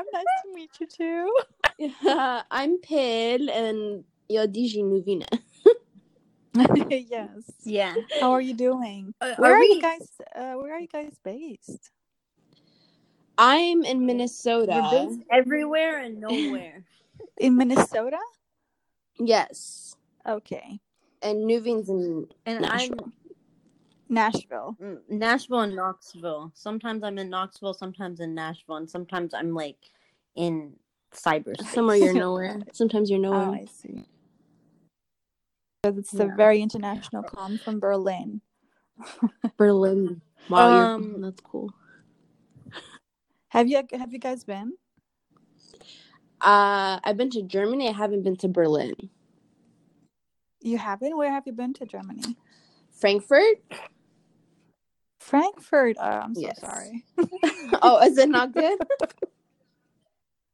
Hello, Nice to meet you too. I'm Pil and jag är Nuvina. yes. Yeah. How are you doing? Uh, where are are, you guys? Uh, where are you guys based? I'm in Minnesota. You're based everywhere and nowhere. In Minnesota? Yes. Okay. And Nuvin's in And Nashville. Nashville. I'm mm, Nashville and Knoxville. Sometimes I'm in Knoxville, sometimes in Nashville, and sometimes I'm like in cyberspace. somewhere you're nowhere. Sometimes you're Oh, nowhere. I see. Because it's a Yeah. very international com from Berlin. Berlin. Wow, Um, that's cool. Have you have you guys been? Uh, I've been to Germany. I haven't been to Berlin. You haven't? Where have you been to Germany? Frankfurt. Frankfurt. Oh, I'm so Yes. sorry. oh, is it not good?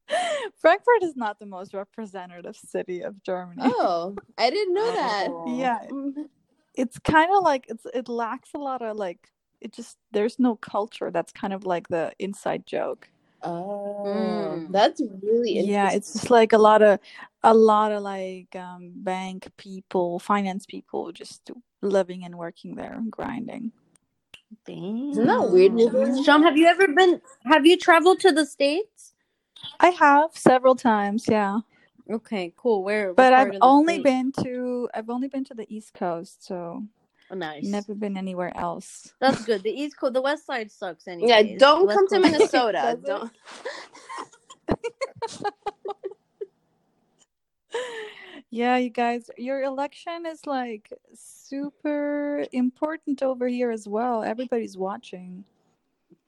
Frankfurt is not the most representative city of Germany. Oh, I didn't know that. Yeah, Mhm. it's kind of like it's it lacks a lot of like it just there's no culture. That's kind of like the inside joke. Oh, Mm. that's really interesting. Yeah, it's just like a lot of a lot of like um bank people, finance people just living and working there, and grinding. Dang. Isn't that weird, Nuvin? Sham, have you ever been? Have you traveled to the states? I have several times, yeah. Okay, cool. Where? But I've only state? been to I've only been to the East Coast, so Oh, nice. never been anywhere else. That's good. The East Coast, the West Side sucks anyway. Yeah, don't come to Minnesota. Don't. Yeah, you guys, your election is like super important over here as well. Everybody's watching.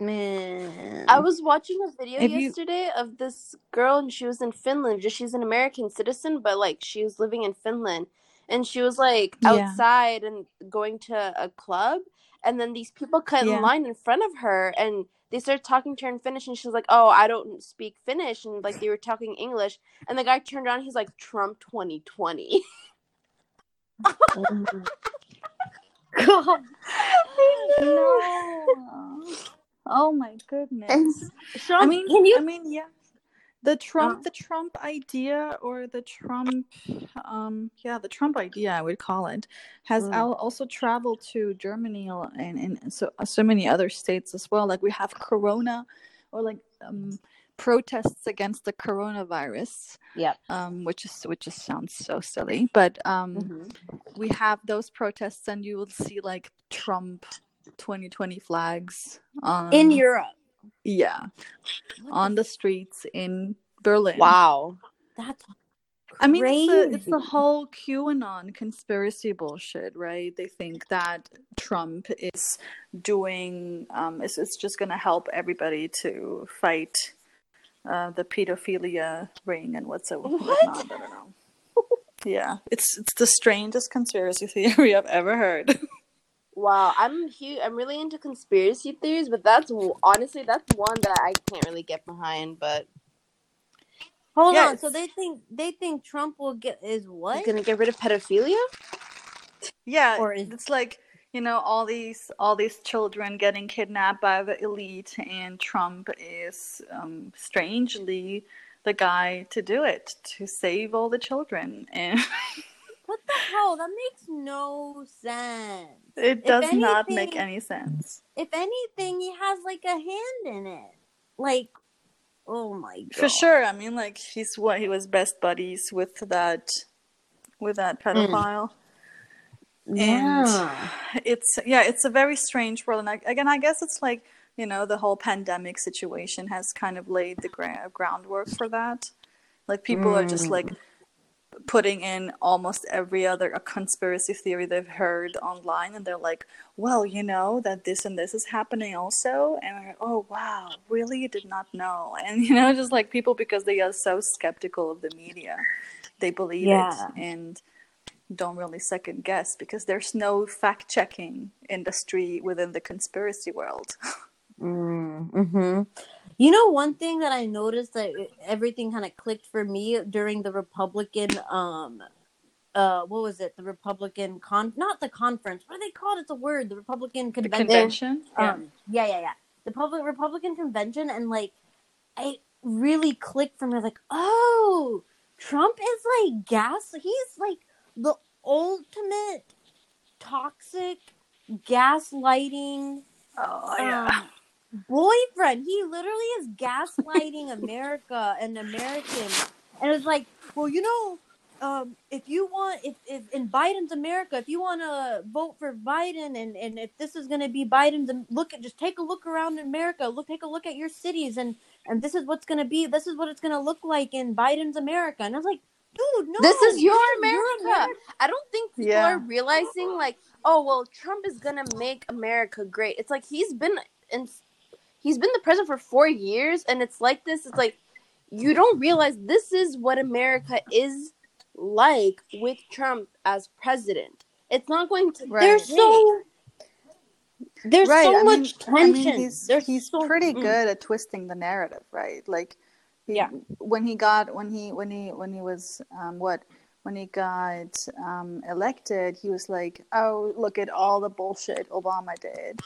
Man, I was watching a video If you- yesterday of this girl, and she was in Finland. Just she's an American citizen, but like she was living in Finland, and she was like Yeah. outside and going to a club, and then these people cut Yeah. in line in front of her, and they started talking to her in Finnish, and she was like, "Oh, I don't speak Finnish," and like they were talking English, and the guy turned around, he's like, "Trump 2020." God. No. Oh my goodness. Sham, I mean, can you? I mean, yeah. The Trump, Uh. the Trump idea, or the Trump, um, yeah, the Trump idea, I would call it, has Mm. al- also traveled to Germany and, and so so many other states as well. Like we have Corona, or like um, protests against the coronavirus, Yeah. um, which is which just sounds so silly, but um, Mhm. we have those protests, and you will see like Trump 2020 flags um, In Europe. yeah What on the streets in Berlin. wow. That's I mean, it's the, it's the whole QAnon conspiracy bullshit, right? They think that Trump is doing, um, is, is just going to help everybody to fight uh, the pedophilia ring and what's it, whatnot. I don't know. Yeah, it's it's the strangest conspiracy theory I've ever heard. Wow, I'm huge. I'm really into conspiracy theories, but that's honestly that's one that I can't really get behind. But Hold Yeah, on. So they think they think Trump will get is what? he's what? gonna get rid of pedophilia. Yeah, Or is- it's like you know all these all these children getting kidnapped by the elite, and Trump is um, strangely the guy to do it to save all the children, and What the hell? That makes no sense. it does not make any sense. If anything, he has like a hand in it. Like, oh my god. For sure, I mean, like he's what he was best buddies with that with that mm. pedophile. Yeah. it's yeah it's a very strange world and I, again i guess it's like you know the whole pandemic situation has kind of laid the gra- groundwork for that like people are just like mm. Putting in almost every other a conspiracy theory they've heard online and they're like well you know that this and this is happening also and like, oh wow really did not know and you know just like people because they are so skeptical of the media they believe Yeah. it and don't really second guess because there's no fact checking industry within the conspiracy world. Mm-hmm. You know, one thing that I noticed that everything kind of clicked for me during the Republican, um, uh, what was it? The Republican con, not the conference. What are they called? it? It's a word. The Republican convention. The convention. convention? Yeah. Um, yeah, yeah, yeah. The public Republican convention, and like I really clicked for me. Like, oh, Trump is like gas. He's like the ultimate toxic gaslighting Oh yeah. um, boyfriend. He literally is gaslighting America and Americans. And it's like, well, you know, um, if you want, if, if in Biden's America, if you want to vote for Biden, and, and if this is going to be Biden's, look at just take a look around America. Look, take a look at your cities, and and this is what's going to be. This is what it's going to look like in Biden's America. And I was like, dude, no, this is your this is America. America. I don't think people Yeah. are realizing like, oh well, Trump is gonna make America great. It's like he's been in, he's been the president for four years, and it's like this. It's like you don't realize this is what America is like with Trump as president. It's not going to. Right. There's so there's right. so I mean, much I mean, tension. he's there's he's so, pretty mm. good at twisting the narrative, right? Like, he, Yeah. When he got when he when he when he was um, what when he got um, elected, he was like, "Oh, look at all the bullshit Obama did,"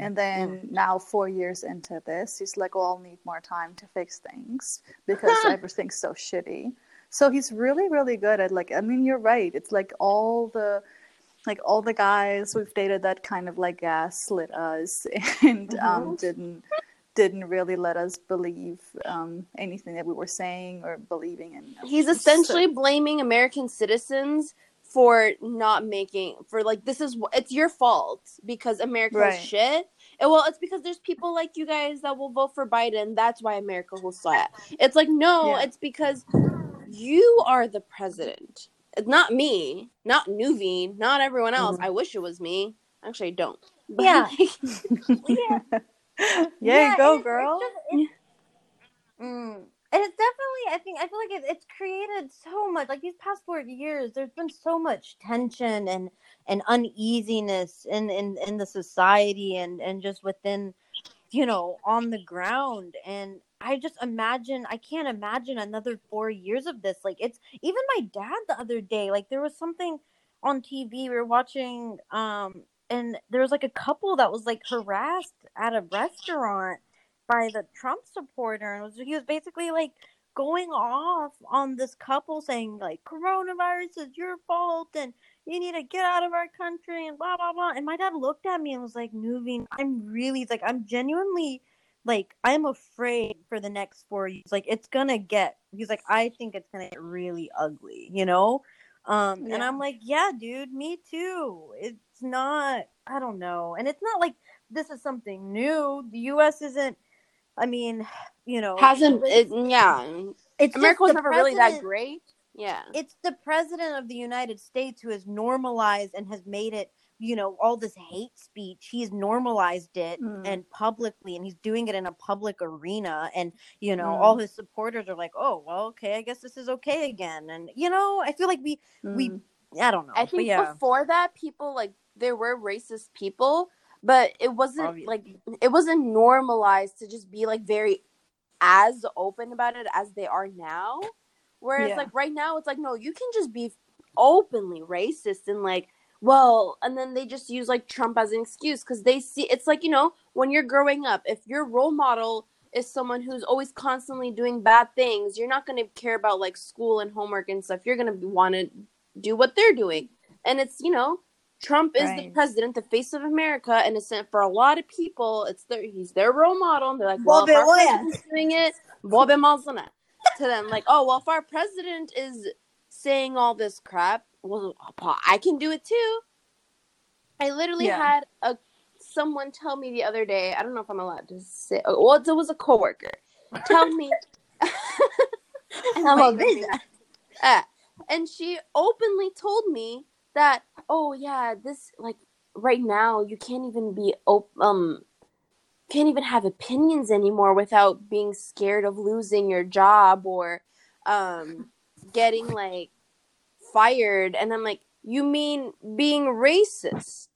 and then Mm. now four years into this, he's like, "Oh, I'll need more time to fix things because everything's so shitty." So he's really really good at like. I mean, you're right. It's like all the like all the guys we've dated that kind of like gaslit us and Mm-hmm. um, didn't didn't really let us believe um, anything that we were saying or believing in. He's essentially blaming American citizens for not making for like this is wh- it's your fault because America Right. is shit. And well, it's because there's people like you guys that will vote for Biden. That's why America will suck. It's like no, Yeah. it's because you are the president. It's not me, not Nuvi, not everyone else. I wish it was me. Actually, I don't. But, Yeah. like, yeah. yeah, Yeah, go, it's- girl. It's just, it's, mm, and it's definitely, I think, I feel like it, it's created so much. Like these past four years, there's been so much tension and and uneasiness in in in the society and and just within, you know, on the ground. And I just imagine, I can't imagine another four years of this. Like it's even my dad the other day. Like there was something on TV we were watching, um, and there was like a couple that was like harassed at a restaurant by the Trump supporter, and was, he was basically like going off on this couple saying like coronavirus is your fault and you need to get out of our country and blah blah blah. And my dad looked at me and was like, "Moving, I'm really like I'm genuinely like I'm afraid for the next four years. Like it's gonna get." He's like, "I think it's gonna get really ugly," you know. Um, and I'm like, "Yeah, dude, me too. It's not. I don't know, and it's not like this is something new. The U.S. isn't." I mean, you know, hasn't it, yeah. it's America was never really that great. Yeah. It's the president of the United States who has normalized and has made it, you know, all this hate speech. He's normalized it Mm. and publicly, and he's doing it in a public arena. And you know, Mm. all his supporters are like, "Oh, well, okay, I guess this is okay again." And you know, I feel like we, we, Mm. I don't know, I think yeah, before that, people like there were racist people, but it wasn't Obviously. like it wasn't normalized to just be like very as open about it as they are now. Whereas Yeah. like right now, it's like no, you can just be openly racist and like well, and then they just use like Trump as an excuse because they see it's like you know when you're growing up, if your role model is someone who's always constantly doing bad things, you're not going to care about like school and homework and stuff. You're going to want to do what they're doing. And it's, you know, Trump is the president, the face of America, and it's for a lot of people, it's their he's their role model. And they're like, well, if our president's doing it, Bobby Malzana. To them, like, oh well, if our president is saying all this crap, well, I can do it too. I literally Yeah. had a someone tell me the other day. I don't know if I'm allowed to say. oh, Well, it was a coworker. Tell me. I I'm might a even do that. Ah, and she openly told me that, oh yeah, this like right now you can't even be op- um can't even have opinions anymore without being scared of losing your job or um getting like fired and I'm like, you mean being racist?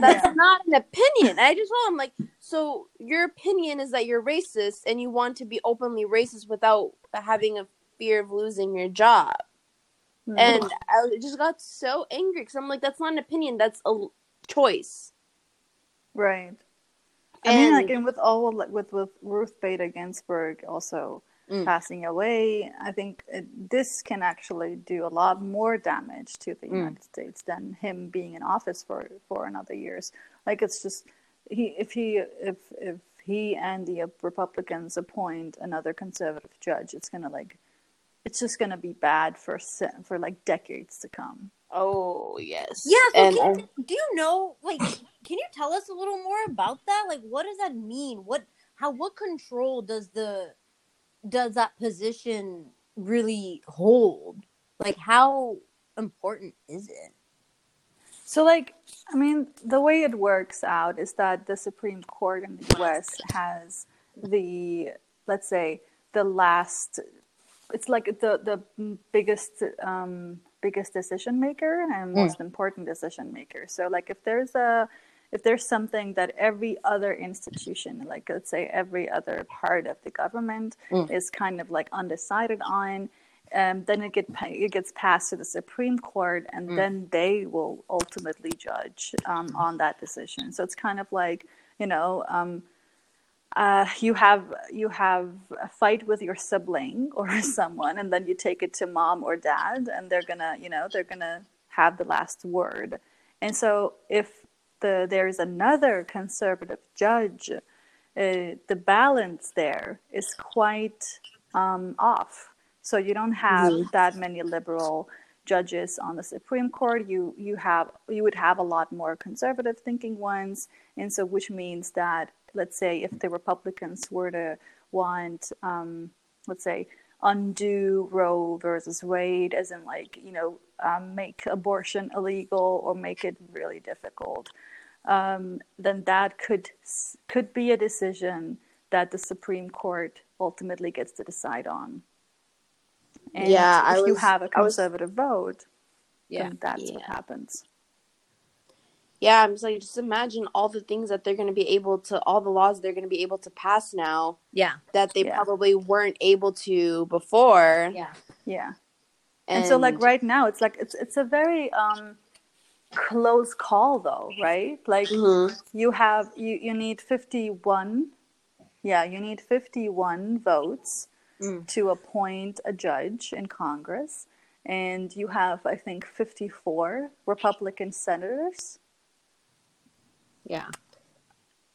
That's Yeah. not an opinion. I just told him like, so your opinion is that you're racist and you want to be openly racist without having a fear of losing your job. And I just got so angry because I'm like, that's not an opinion. That's a choice. right. I mean, And- like, and with all like with with Ruth Bader Ginsburg also Mm. passing away, I think it, this can actually do a lot more damage to the Mm. United States than him being in office for for another years. Like, it's just he if he if if he and the Republicans appoint another conservative judge, it's gonna like it's just gonna be bad for se- for like decades to come. Oh yes. Yeah, so and can, do you know like can you tell us a little more about that? Like what does that mean? What how what control does the does that position really hold? Like how important is it? So, like, I mean, the way it works out is that the Supreme Court in the US has the, let's say, the last, it's like the, the biggest, um, biggest decision maker and most important decision maker. So, like, if there's a, if there's something that every other institution, like let's say every other part of the government, is kind of like undecided on, um, then it get it gets passed to the Supreme Court, and then they will ultimately judge um, on that decision. So it's kind of like you know. Um, uh, you have you have a fight with your sibling or someone, and then you take it to mom or dad, and they're gonna you know they're gonna have the last word. And so if the there is another conservative judge, uh, the balance there is quite um, off. So you don't have that many liberal judges on the Supreme Court. You you have you would have a lot more conservative thinking ones, and so which means that let's say if the Republicans were to want, um, let's say, undo Roe versus Wade, as in like you know um, make abortion illegal or make it really difficult, um, then that could could be a decision that the Supreme Court ultimately gets to decide on. And Yeah, if I you was- have a I was- conservative vote, Yeah. then that's what happens. Yeah, I'm just like just imagine all the things that they're going to be able to, all the laws they're going to be able to pass now Yeah. that they Yeah. probably weren't able to before. Yeah. Yeah. And, so like right now it's like it's it's a very um close call though, right? Like Mhm. you have you you need 51 yeah, you need 51 votes Mm. to appoint a judge in Congress and you have I think 54 Republican senators Yeah.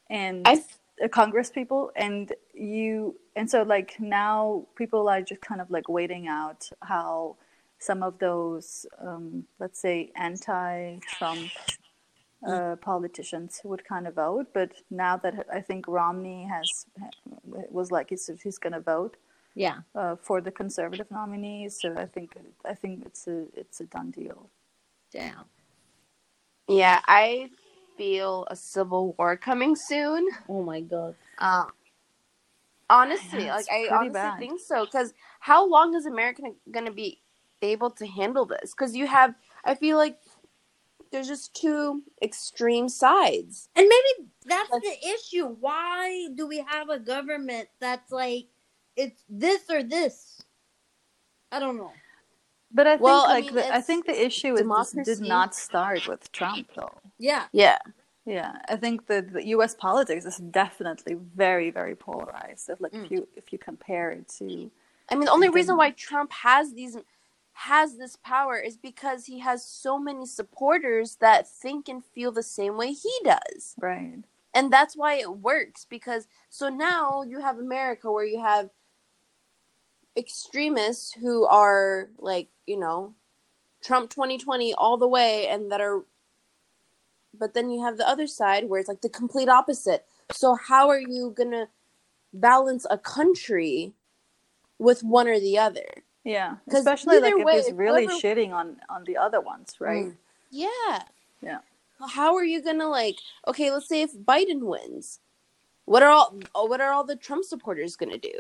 and I uh, Congress people, and you, and so like now people are just kind of like waiting out how some of those, um, let's say, anti-Trump uh, politicians would kind of vote. But now that I think Romney has was like he's he's going to vote Yeah. uh, for the conservative nominees, so I think I think it's a it's a done deal. Damn. yeah, I feel a civil war coming soon. Oh my god. Uh, honestly, Yeah, like I honestly bad. think so. Because how long is America going to be able to handle this? Because you have, I feel like there's just two extreme sides. And maybe that's the issue. Why do we have a government that's like it's this or this? I don't know. But I think Well, I like mean, the, I think the issue is this did not start with Trump though. Yeah. Yeah, Yeah, I think that the U.S. politics is definitely very, very polarized. If like Mm. if you if you compare it to I mean, the only reason why Trump has these has this power is because he has so many supporters that think and feel the same way he does. right, and that's why it works because so now you have america where you have extremists who are like you know trump 2020 all the way and that are but then you have the other side where it's like the complete opposite. So how are you gonna balance a country with one or the other? Yeah especially like if way, he's if really whoever- shitting on on the other ones, right? Mm. yeah. Yeah, how are you gonna like okay let's say if biden wins what are all what are all the trump supporters gonna do?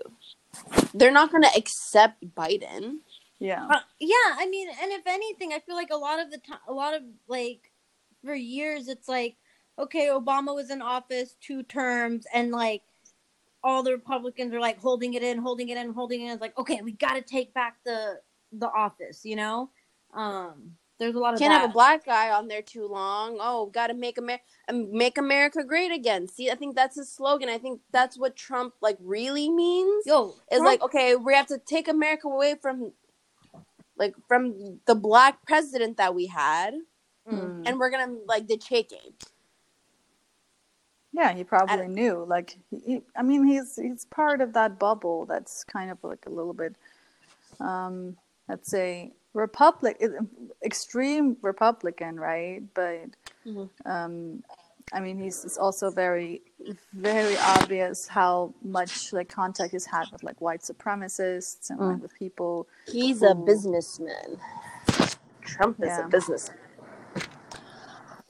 They're not gonna accept biden. Yeah, Uh, yeah, I mean, and if anything, I feel like a lot of the time, a lot of like for years, it's like, okay, Obama was in office two terms, and like all the Republicans are like holding it in, holding it in, holding it in. It's like, okay, we got to take back the the office, you know. Um, There's a lot of Can't that. have a black guy on there too long. Oh, got to make Amer- um, make America great again. See, I think that's his slogan. I think that's what Trump like really means. Yo, is like okay we have to take america away from like from the black president that we had Mm. and we're gonna like the chicken Yeah, he probably knew. Like, he, I mean, he's he's part of that bubble that's kind of like a little bit, um, let's say, republic, extreme Republican, right? But, Mhm. um, I mean, he's it's also very, very obvious how much like contact he's had with like white supremacists and like Mm. with people. he's a businessman trump is Yeah. a businessman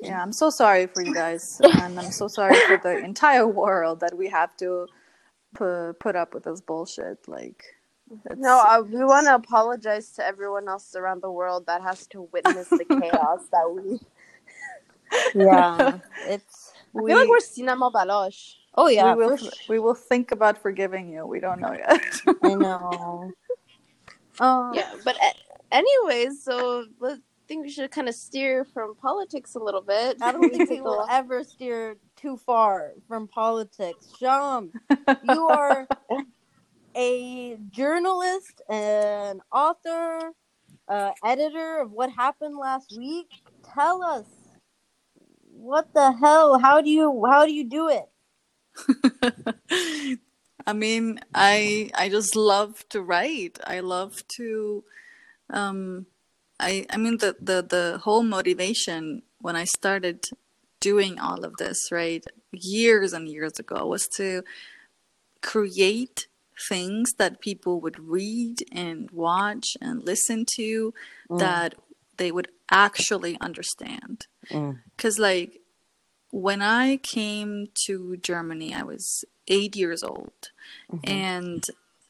Yeah, I'm so sorry for you guys, and I'm so sorry for the entire world that we have to pu- put up with this bullshit. Like, it's, no uh, we want to apologize to everyone else around the world that has to witness the chaos that we yeah, it's. i feel like we're cinema baloche Oh yeah, we will sure. we will think about forgiving you. We don't know yet. I know. Um, yeah but a- anyways so i think we should kind of steer from politics a little bit I don't think we will ever steer too far from politics. Sham, you are a journalist, an author, uh, editor of what happened last week. Tell us what the hell? How do you how do you do it? I mean, I I just love to write. I love to um I I mean the the the whole motivation when I started doing all of this, right? Years and years ago was to create things that people would read and watch and listen to Mm. that they would actually understand. Mm. Because, like, when I came to Germany, I was eight years old, Mm-hmm. and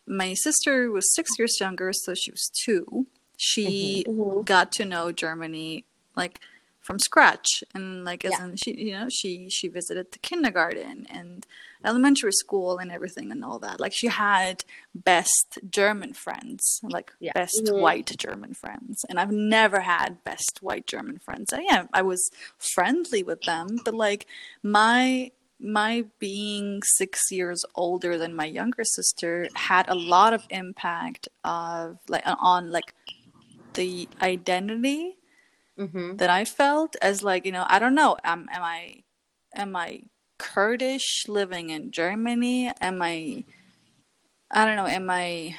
my sister was six years younger, so she was two. She Mhm. got to know Germany like from scratch, and like as Yeah. in she, you know, she she visited the kindergarten and elementary school and everything and all that. Like she had best German friends, like Yeah. best Mhm. white German friends, and I've never had best white German friends. And yeah, I was friendly with them, but like my my being six years older than my younger sister had a lot of impact of like on like the identity Mm-hmm. that I felt as like you know I don't know am am I am I Kurdish living in Germany? Am I I don't know am I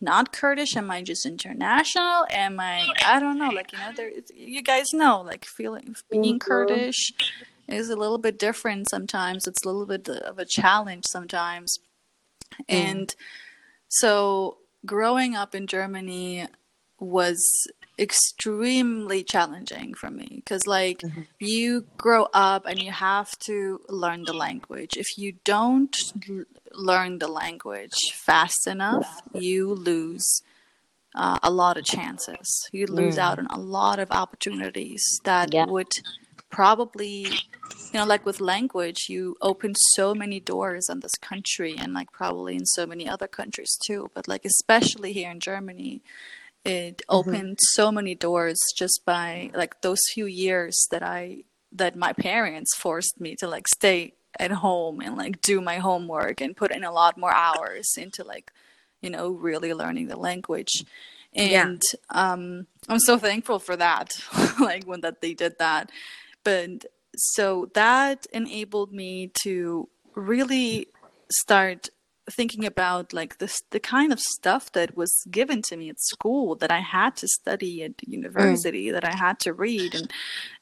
not Kurdish? Am I just international? Am I I don't know like you know there you guys know like feeling being Mhm. Kurdish is a little bit different sometimes. It's a little bit of a challenge sometimes. And so growing up in Germany was extremely challenging for me because like you grow up and you have to learn the language if you don't l- learn the language fast enough you lose uh, a lot of chances you lose Mm. out on a lot of opportunities that Yeah. would probably you know like with language you open so many doors in this country and like probably in so many other countries too but like especially here in germany it opened so many doors just by like those few years that i that my parents forced me to like stay at home and like do my homework and put in a lot more hours into like you know really learning the language. Yeah. and um i'm so thankful for that like when that they did that. But so that enabled me to really start thinking about like this the kind of stuff that was given to me at school that I had to study at university that I had to read and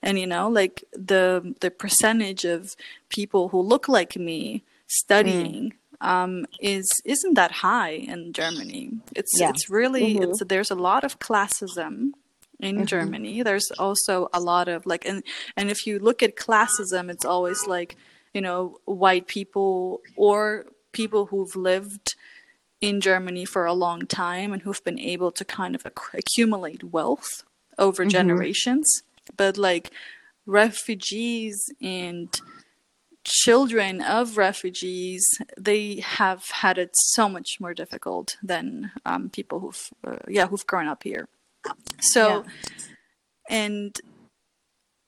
and you know like the the percentage of people who look like me studying um is isn't that high in Germany it's Yeah. it's really Mhm. it's there's a lot of classism in Mhm. Germany. There's also a lot of like, and and if you look at classism, it's always like, you know, white people or people who've lived in Germany for a long time and who've been able to kind of acc- accumulate wealth over Mhm. generations. But like refugees and children of refugees, they have had it so much more difficult than um, people who've, uh, yeah, who've grown up here. So and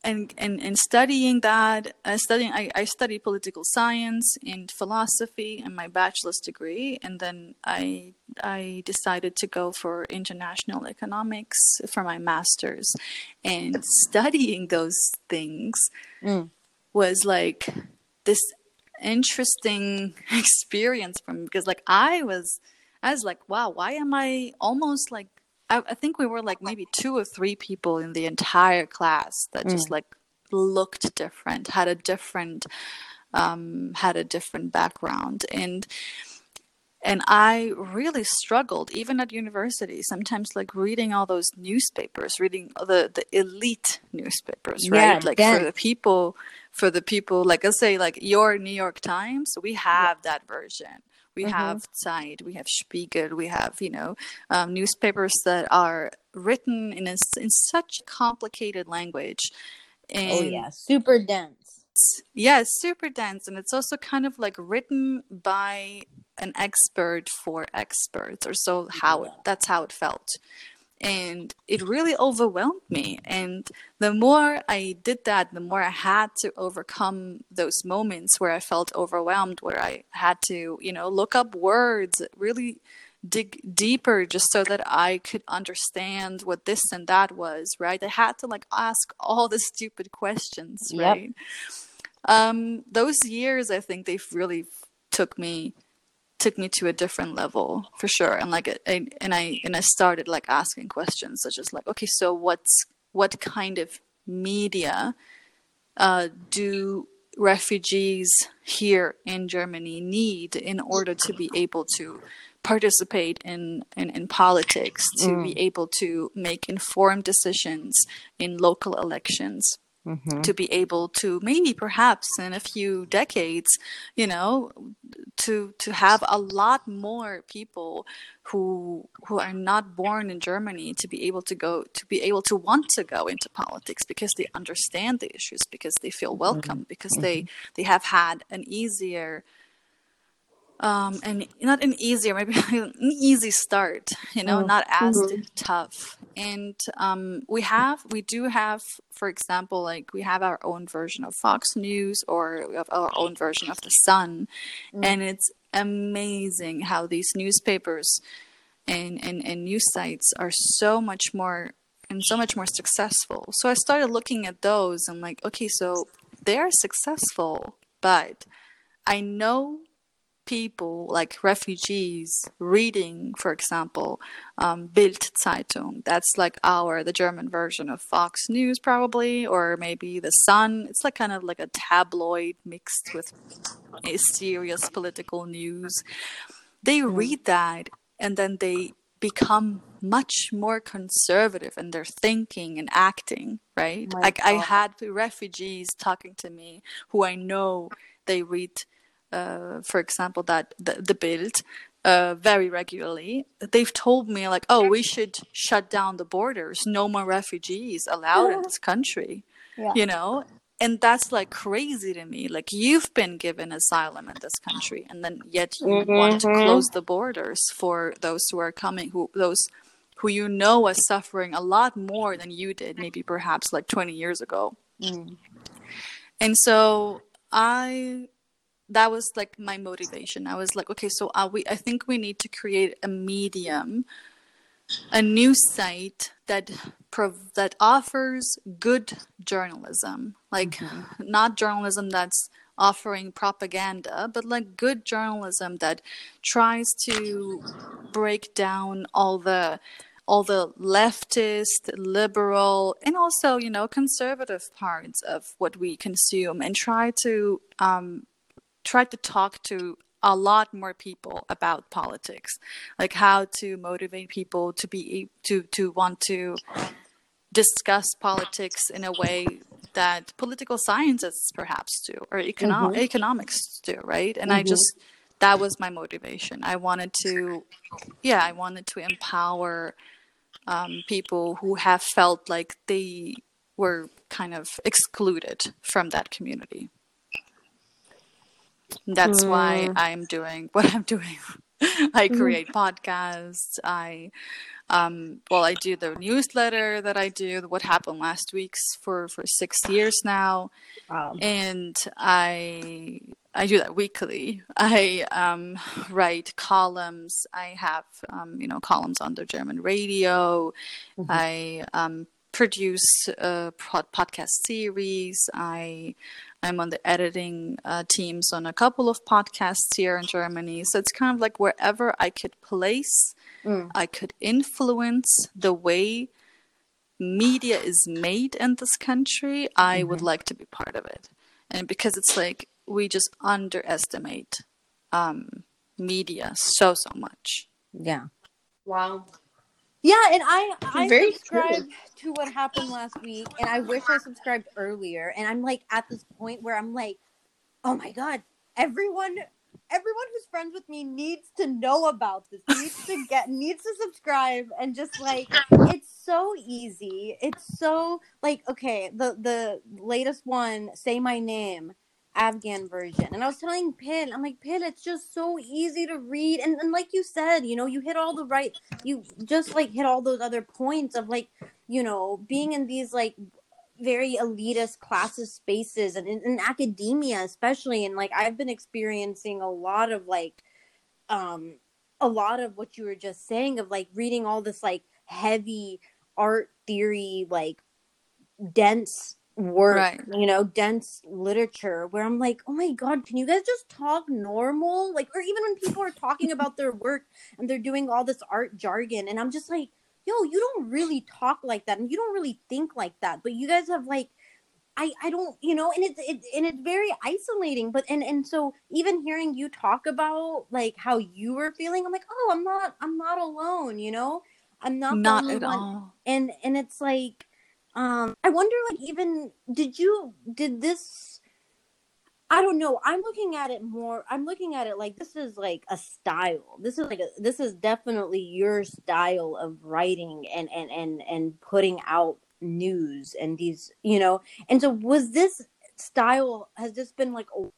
and and, and studying that uh, studying I, I studied political science and philosophy in my bachelor's degree and then i i decided to go for international economics for my master's and studying those things Mm. was like this interesting experience for me because like i was i was like wow why am i almost like I, I think we were like maybe two or three people in the entire class that just like looked different had a different um had a different background. And and I really struggled even at university sometimes like reading all those newspapers reading the the elite newspapers right? Yeah, like for the people for the people like let's say like your New York Times we have that version we Mhm. have Zeit we have Spiegel we have you know um, newspapers that are written in a, in such complicated language and Oh yeah, super dense. yeah, super dense, and it's also kind of like written by an expert for experts, or so how it, Yeah. that's how it felt, and it really overwhelmed me. And the more I did that, the more I had to overcome those moments where I felt overwhelmed, where I had to, you know, look up words, really dig deeper just so that I could understand what this and that was, right? I had to like ask all the stupid questions, Yep. right? Um, those years, I think they've really took me took me to a different level for sure. And like, I, and I and I started like asking questions such as like, okay, so what's what kind of media uh, do refugees here in Germany need in order to be able to participate in, in, in politics, to be able to make informed decisions in local elections? Mm-hmm. to be able to maybe perhaps in a few decades you know to to have a lot more people who who are not born in Germany to be able to go to be able to want to go into politics because they understand the issues because they feel welcome because they they have had an easier um and not an easier maybe an easy start you know Mm. not as tough and um we have we do have for example like we have our own version of fox news or we have our own version of the sun. And it's amazing how these newspapers and, and and news sites are so much more and so much more successful. So i started looking at those. And like okay so they're successful but i know people like refugees reading, for example, um, Bild Zeitung. That's like our the German version of Fox News, probably, or maybe the Sun. It's like kind of like a tabloid mixed with a serious political news. They read that and then they become much more conservative in their thinking and acting, right? My Like I had refugees talking to me who I know they read uh, for example, that the, the Bild uh, very regularly. They've told me like, oh, we should shut down the borders. No more refugees allowed in this country. Yeah. You know, and that's like crazy to me. Like you've been given asylum in this country, and then yet you want to Mhm. close the borders for those who are coming, who those who you know are suffering a lot more than you did, maybe perhaps like 20 years ago. Mm. And so I that was like my motivation. I was like, okay, so uh, we I think we need to create a medium, a new site that prov- that offers good journalism, like not journalism that's offering propaganda, but like good journalism that tries to break down all the all the leftist, liberal, and also you know conservative parts of what we consume, and try to um, try to talk to a lot more people about politics, like how to motivate people to be to to want to discuss politics in a way that political scientists perhaps do or econo- Mhm. economics do, right? And I Mhm. just that was my motivation. I wanted to, yeah, I wanted to empower um, people who have felt like they were kind of excluded from that community. That's why Mm. I'm doing what I'm doing I create podcasts. I um, well, I do the newsletter that I do, what happened last week's for for six years now, Wow. and I I do that weekly. I um, write columns. I have um, you know columns on the German radio. Mhm. I um, produce a pod- podcast series. I I'm on the editing uh, teams on a couple of podcasts here in Germany. So it's kind of like wherever I could place, Mm. I could influence the way media is made in this country. I would like to be part of it, and because it's like we just underestimate um, media so so much. Yeah. Wow. Yeah, and I I Very subscribed to what happened last week, and I wish I subscribed earlier. And I'm like at this point where I'm like, oh my god, everyone, everyone who's friends with me needs to know about this, needs to get, needs to subscribe, and just like it's so easy. It's so like okay, the the latest one, say my name. Afghan version. And I was telling Pil, I'm like, Pil, it's just so easy to read. And, and like you said, you know, you hit all the right you just like hit all those other points of like you know being in these like very elitist classes spaces and in, in academia especially and like i've been experiencing a lot of like um a lot of what you were just saying of like reading all this like heavy art theory like dense work Right. you know dense literature where i'm like oh my god can you guys just talk normal like or even when people are talking about their work and they're doing all this art jargon and i'm just like yo you don't really talk like that and you don't really think like that but you guys have like i i don't you know and it's it, and it's very isolating but and and so even hearing you talk about like how you were feeling i'm like oh i'm not i'm not alone you know i'm not Not at one all. and and it's like um i wonder like even did you did this i don't know i'm looking at it more i'm looking at it like this is like a style. This is like a this is definitely your style of writing and and and and putting out news and these you know? And so was this style has this been like a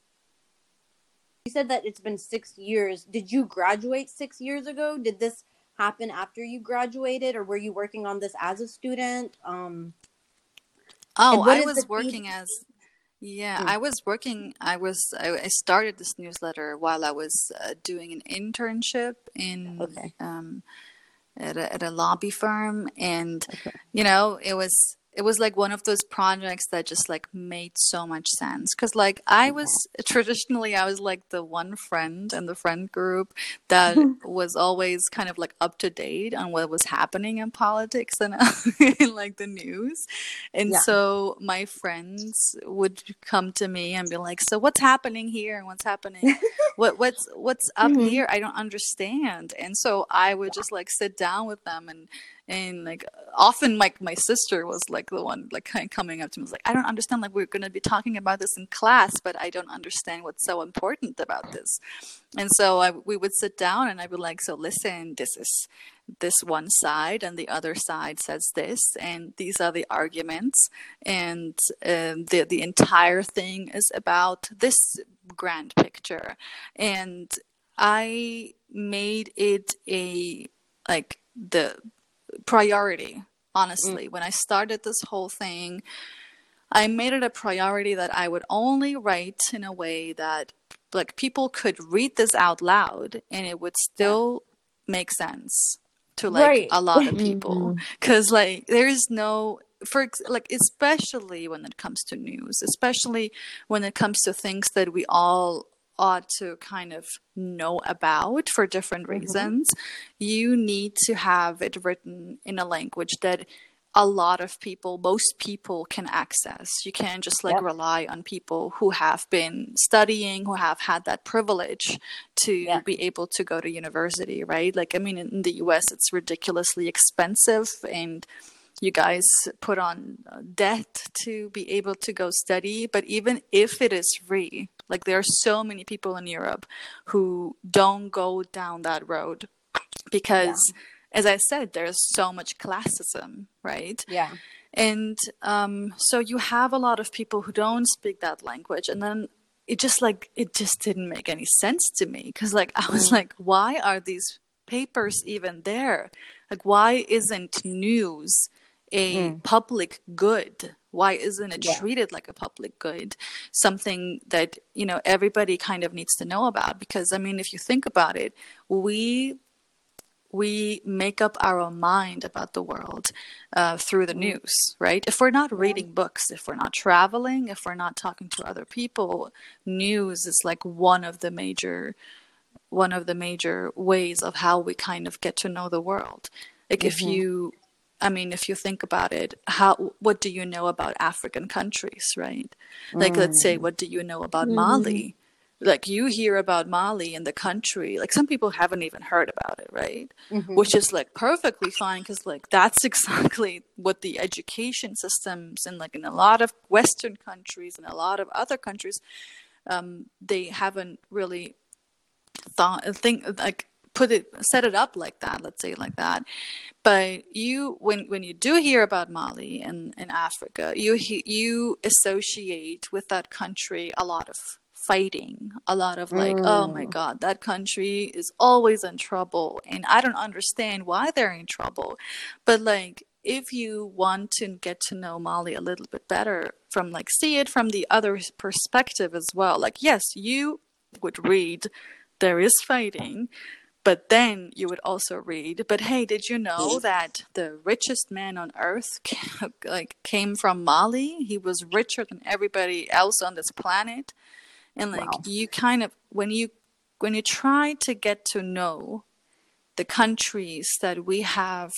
you said that it's been six years. Did you graduate six years ago? Did this happen after you graduated or were you working on this as a student? Um Oh, I was working as yeah, Mm. I was working. I was I, I started this newsletter while I was uh, doing an internship in Okay. um at a, at a lobby firm, and you know it was it was like one of those projects that just like made so much sense because like I was traditionally I was like the one friend in the friend group that was always kind of like up to date on what was happening in politics and in like the news. And Yeah. so my friends would come to me and be like, "So what's happening here? And what's happening? what what's what's up Mhm. here? I don't understand." And so I would just like sit down with them and and like often like my sister was like the one like kind of coming up to me was like i don't understand like we're going to be talking about this in class but i don't understand what's so important about this. And so I, we would sit down and i'd be like so listen this is this one side and the other side says this and these are the arguments and um, the the entire thing is about this grand picture. And i made it a like the priority mm. honestly. When i started this whole thing i made it a priority that i would only write in a way that like people could read this out loud and it would still make sense to like Right. a lot of mm-hmm. people. Because like there is no for like especially when it comes to news especially when it comes to things that we all ought to kind of know about for different reasons you need to have it written in a language that a lot of people most people can access. You can't just like Yep. rely on people who have been studying who have had that privilege to be able to go to university right? Like i mean in the us it's ridiculously expensive and you guys put on uh, debt to be able to go study. But even if it is free like there are so many people in europe who don't go down that road because as i said there's so much classism right yeah and um, so you have a lot of people who don't speak that language and then it just like it just didn't make any sense to me because like I was Mm. like, why are these papers even there? Like, why isn't news a Mm. public good? Why isn't it Yeah. treated like a public good? Something that, you know, everybody kind of needs to know about. Because, I mean, if you think about it, we we make up our own mind about the world uh, through the news, right? If we're not reading books, if we're not traveling, if we're not talking to other people, news is like one of the major one of the major ways of how we kind of get to know the world. Like if Mhm. you I mean if you think about it, how what do you know about African countries, right? Like let's say Mm. what do you know about Mhm. Mali? Like you hear about Mali in the country, like some people haven't even heard about it, right? Mhm. which is like perfectly fine because like that's exactly what the education systems in like in a lot of western countries and a lot of other countries um, they haven't really thought think like put it set it up like that let's say like that but you when when you do hear about mali and in africa you you associate with that country a lot of fighting a lot of like oh my Mm. god that country is always in trouble and i don't understand why they're in trouble but like if you want to get to know mali a little bit better from like see it from the other perspective as well like yes you would read there is fighting but then you would also read but hey did you know that the richest man on earth like came from mali he was richer than everybody else on this planet and like Wow. you kind of when you when you try to get to know the countries that we have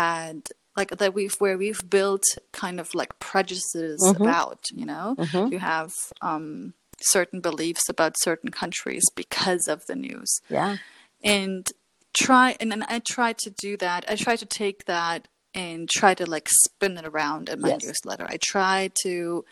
had like that we've where we've built kind of like prejudices Mhm. about you know Mhm. you have um certain beliefs about certain countries because of the news Yeah. And try and then I try to do that. I try to take that and try to like spin it around in my Yes. newsletter. I try to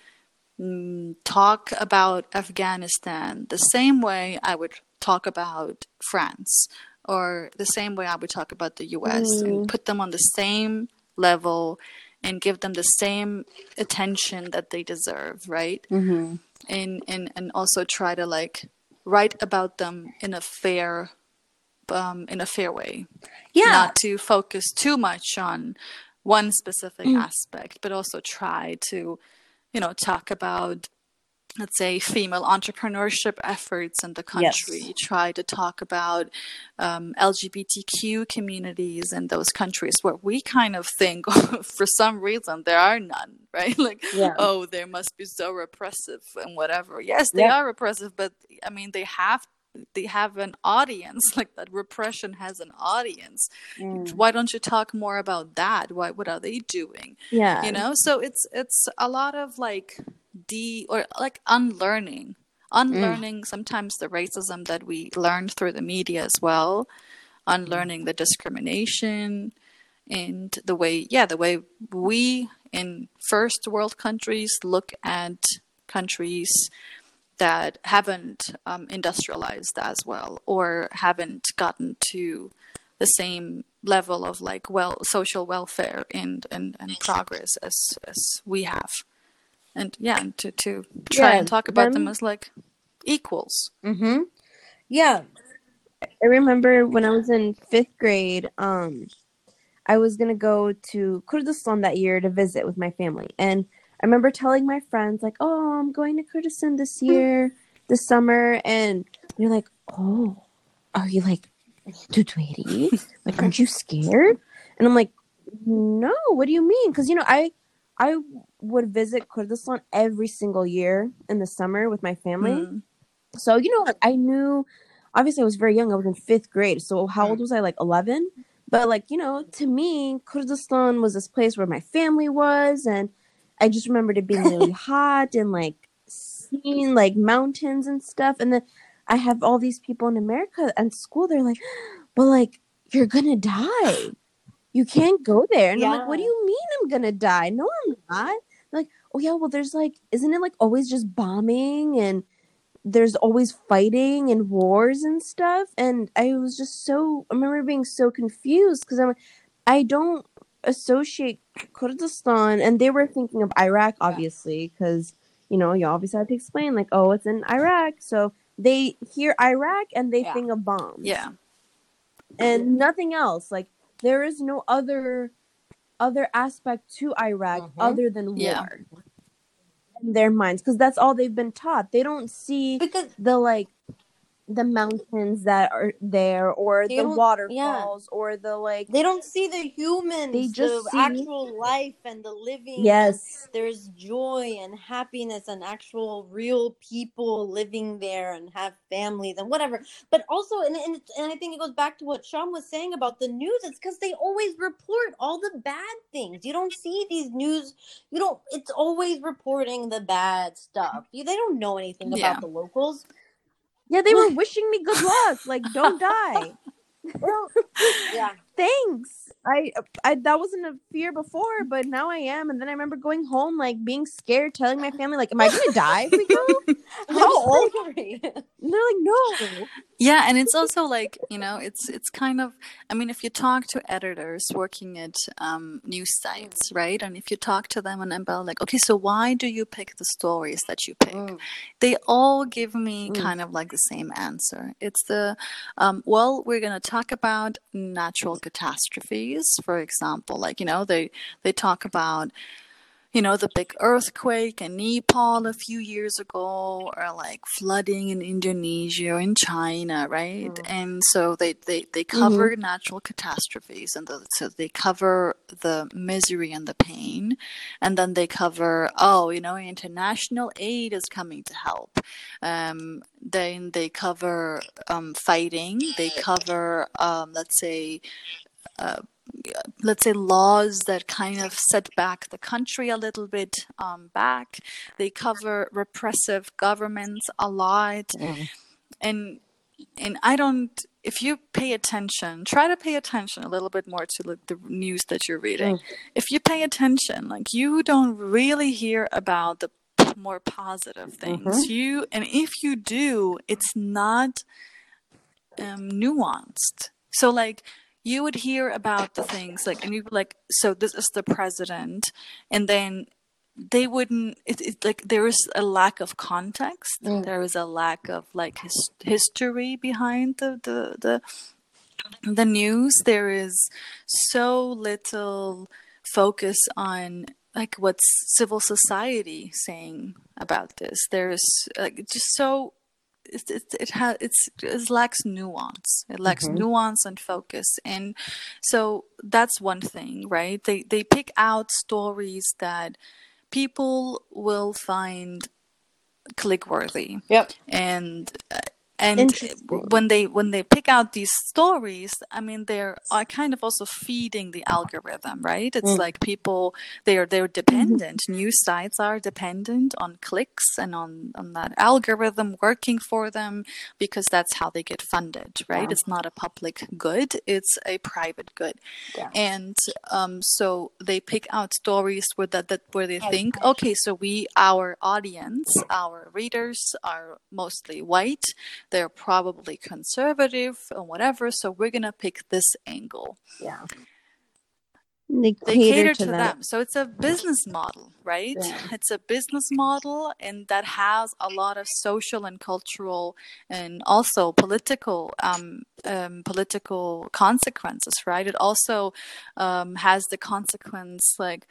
mm, talk about Afghanistan the same way I would talk about France or the same way I would talk about the US and put them on the same level and give them the same attention that they deserve, right? Mm-hmm. and and and also try to like write about them in a fair um in a fair way Yeah. not to focus too much on one specific aspect but also try to you know talk about let's say female entrepreneurship efforts in the Yes. country try to talk about um, lgbtq communities in those countries where we kind of think for some reason there are none right like Yeah. oh they must be so repressive and whatever yes they Yeah. are repressive but i mean they have they have an audience like that repression has an audience. Mm. why don't you talk more about that? Why what are they doing? Yeah. you know so it's it's a lot of like de or like unlearning. Unlearning sometimes the racism that we learned through the media as well. Unlearning the discrimination and the way yeah the way we in first world countries look at countries that haven't um, industrialized as well or haven't gotten to the same level of like well social welfare and and, and progress as as we have and yeah and to to try Yeah, and talk about them them- as like equals Mm-hmm. Yeah. I remember when I was in fifth grade, um, I was gonna go to Kurdistan that year to visit with my family, and I remember telling my friends like, "Oh, I'm going to Kurdistan this year, this summer," and they're like, "Oh, are you like, Tutwiri? Like, aren't you scared?" And I'm like, "No, what do you mean?" Because you know, I I would visit Kurdistan every single year in the summer with my family. Mm. So, you know, like I knew obviously I was very young. I was in fifth grade. So how old was I? Like eleven? But like, you know, to me, Kurdistan was this place where my family was and I just remembered it being really hot and like seeing like mountains and stuff. And then I have all these people in America and school, they're like, But like, you're gonna die. You can't go there. And I'm like, What do you mean I'm gonna die? No, I'm not. They're like, oh yeah, well there's like isn't it like always just bombing and there's always fighting and wars and stuff and i was just so i remember being so confused because i'm like, i don't associate kurdistan and they were thinking of iraq obviously because you know, you obviously have to explain like, oh, it's in Iraq. So they hear Iraq and they Yeah. think of bombs. Yeah. And nothing else. Like there is no other other aspect to Iraq Mhm. other than war. Yeah. In their minds because that's all they've been taught. They don't see Because the like the mountains that are there or They the don't- waterfalls or the like they don't see the humans, They just the see- actual life and the living. yes There's joy and happiness and actual real people living there and have families and whatever. But also, and, and, and I think it goes back to what Sean was saying about the news. It's because they always report all the bad things. You don't see these news. You don't. It's always reporting the bad stuff. You, they don't know anything about the locals. Yeah they were wishing me good luck like don't die Well, yeah. Thanks I, I that wasn't a fear before but now i am and then i remember going home like being scared telling my family like am i gonna die if we go How old are you? and they're like no Yeah, and it's also like you know, it's it's kind of. I mean, if you talk to editors working at um, news sites, right, and if you talk to them and about like, okay, so why do you pick the stories that you pick? Mm. They all give me Mm. kind of like the same answer. It's the, um, well, we're gonna talk about natural catastrophes, for example, like you know, they they talk about you know, the big earthquake in Nepal a few years ago, or like flooding in Indonesia or in China, right? Mm. And so they, they, they cover natural catastrophes and the, so they cover the misery and the pain. And then they cover, oh, you know, international aid is coming to help. Um, then they cover um, fighting. They cover, um, let's say, uh, let's say laws that kind of set back the country a little bit um, back. They cover repressive governments a lot, Mm. and and I don't. If you pay attention, try to pay attention a little bit more to like, the news that you're reading. If you pay attention, like you don't really hear about the more positive things. You and if you do, it's not um, nuanced. So like you would hear about the things like and you like so this is the president and then they wouldn't it, it like there is a lack of context. Mm. there is a lack of like his, history behind the the the the news. There is so little focus on like what's civil society saying about this. There's like just so it it, it has it's it lacks nuance it lacks Mhm. nuance and focus and so that's one thing right they they pick out stories that people will find click worthy Yep. and uh, and when they when they pick out these stories i mean they're are kind of also feeding the algorithm right? It's Mm. like people they're they're dependent. News sites are dependent on clicks and on on that algorithm working for them because that's how they get funded right? Yeah. it's not a public good it's a private good. Yeah. and um, so they pick out stories where that, that where they think okay so we our audience our readers are mostly white they're probably conservative or whatever so we're gonna pick this angle. Yeah. they, they cater, cater, to, to, that. them. So it's a business model right? Yeah. it's a business model and that has a lot of social and cultural and also political um, um, political consequences right? It also um, has the consequence like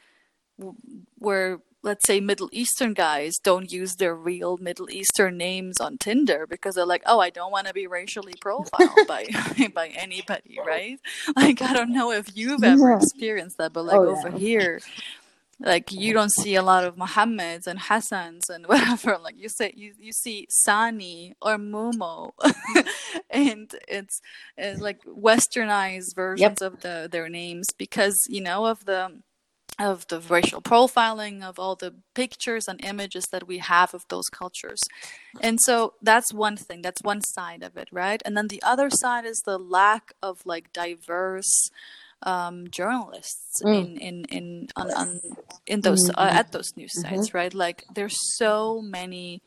w- where let's say middle eastern guys don't use their real middle eastern names on tinder because they're like oh i don't want to be racially profiled by by anybody right like i don't know if you've ever Yeah. experienced that but like Oh, yeah. over here like you don't see a lot of Mohammeds and Hassans and whatever. Like you say, you, you see Sani or Momo, and it's, it's like westernized versions of the their names because you know of the of the racial profiling of all the pictures and images that we have of those cultures. And so that's one thing, that's one side of it, right? And then the other side is the lack of like diverse um, journalists Mm. in in in on, on in those uh, at those news sites, right? Like there's so many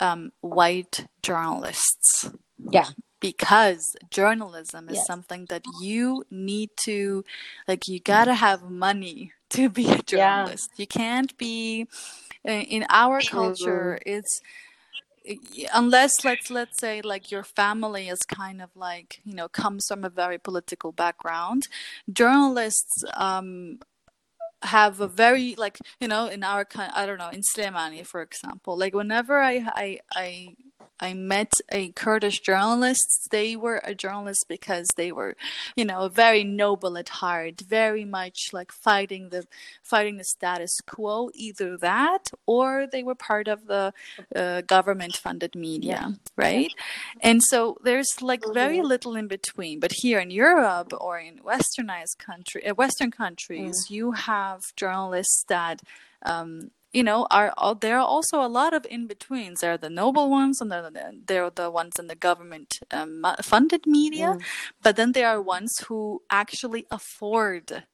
um, white journalists Yeah. because journalism is Yes. something that you need to like you gotta have money to be a Yeah. journalist you can't be in, in our culture it's unless let's let's say like your family is kind of like you know comes from a very political background journalists um have a very like you know in our kind i don't know in Slimani for example like whenever i i i I met a Kurdish journalist. They were a journalist because they were, you know, very noble at heart, very much like fighting the fighting the status quo. Either that, or they were part of the uh, government-funded media, right? And so there's like very mm-hmm. little in between. But here in Europe or in Westernized country, uh, Western countries, mm. you have journalists that. Um, you know, are there are also a lot of in betweens. There are the noble ones, and they're the, they're the ones in the government um, funded media, mm. but then there are ones who actually afford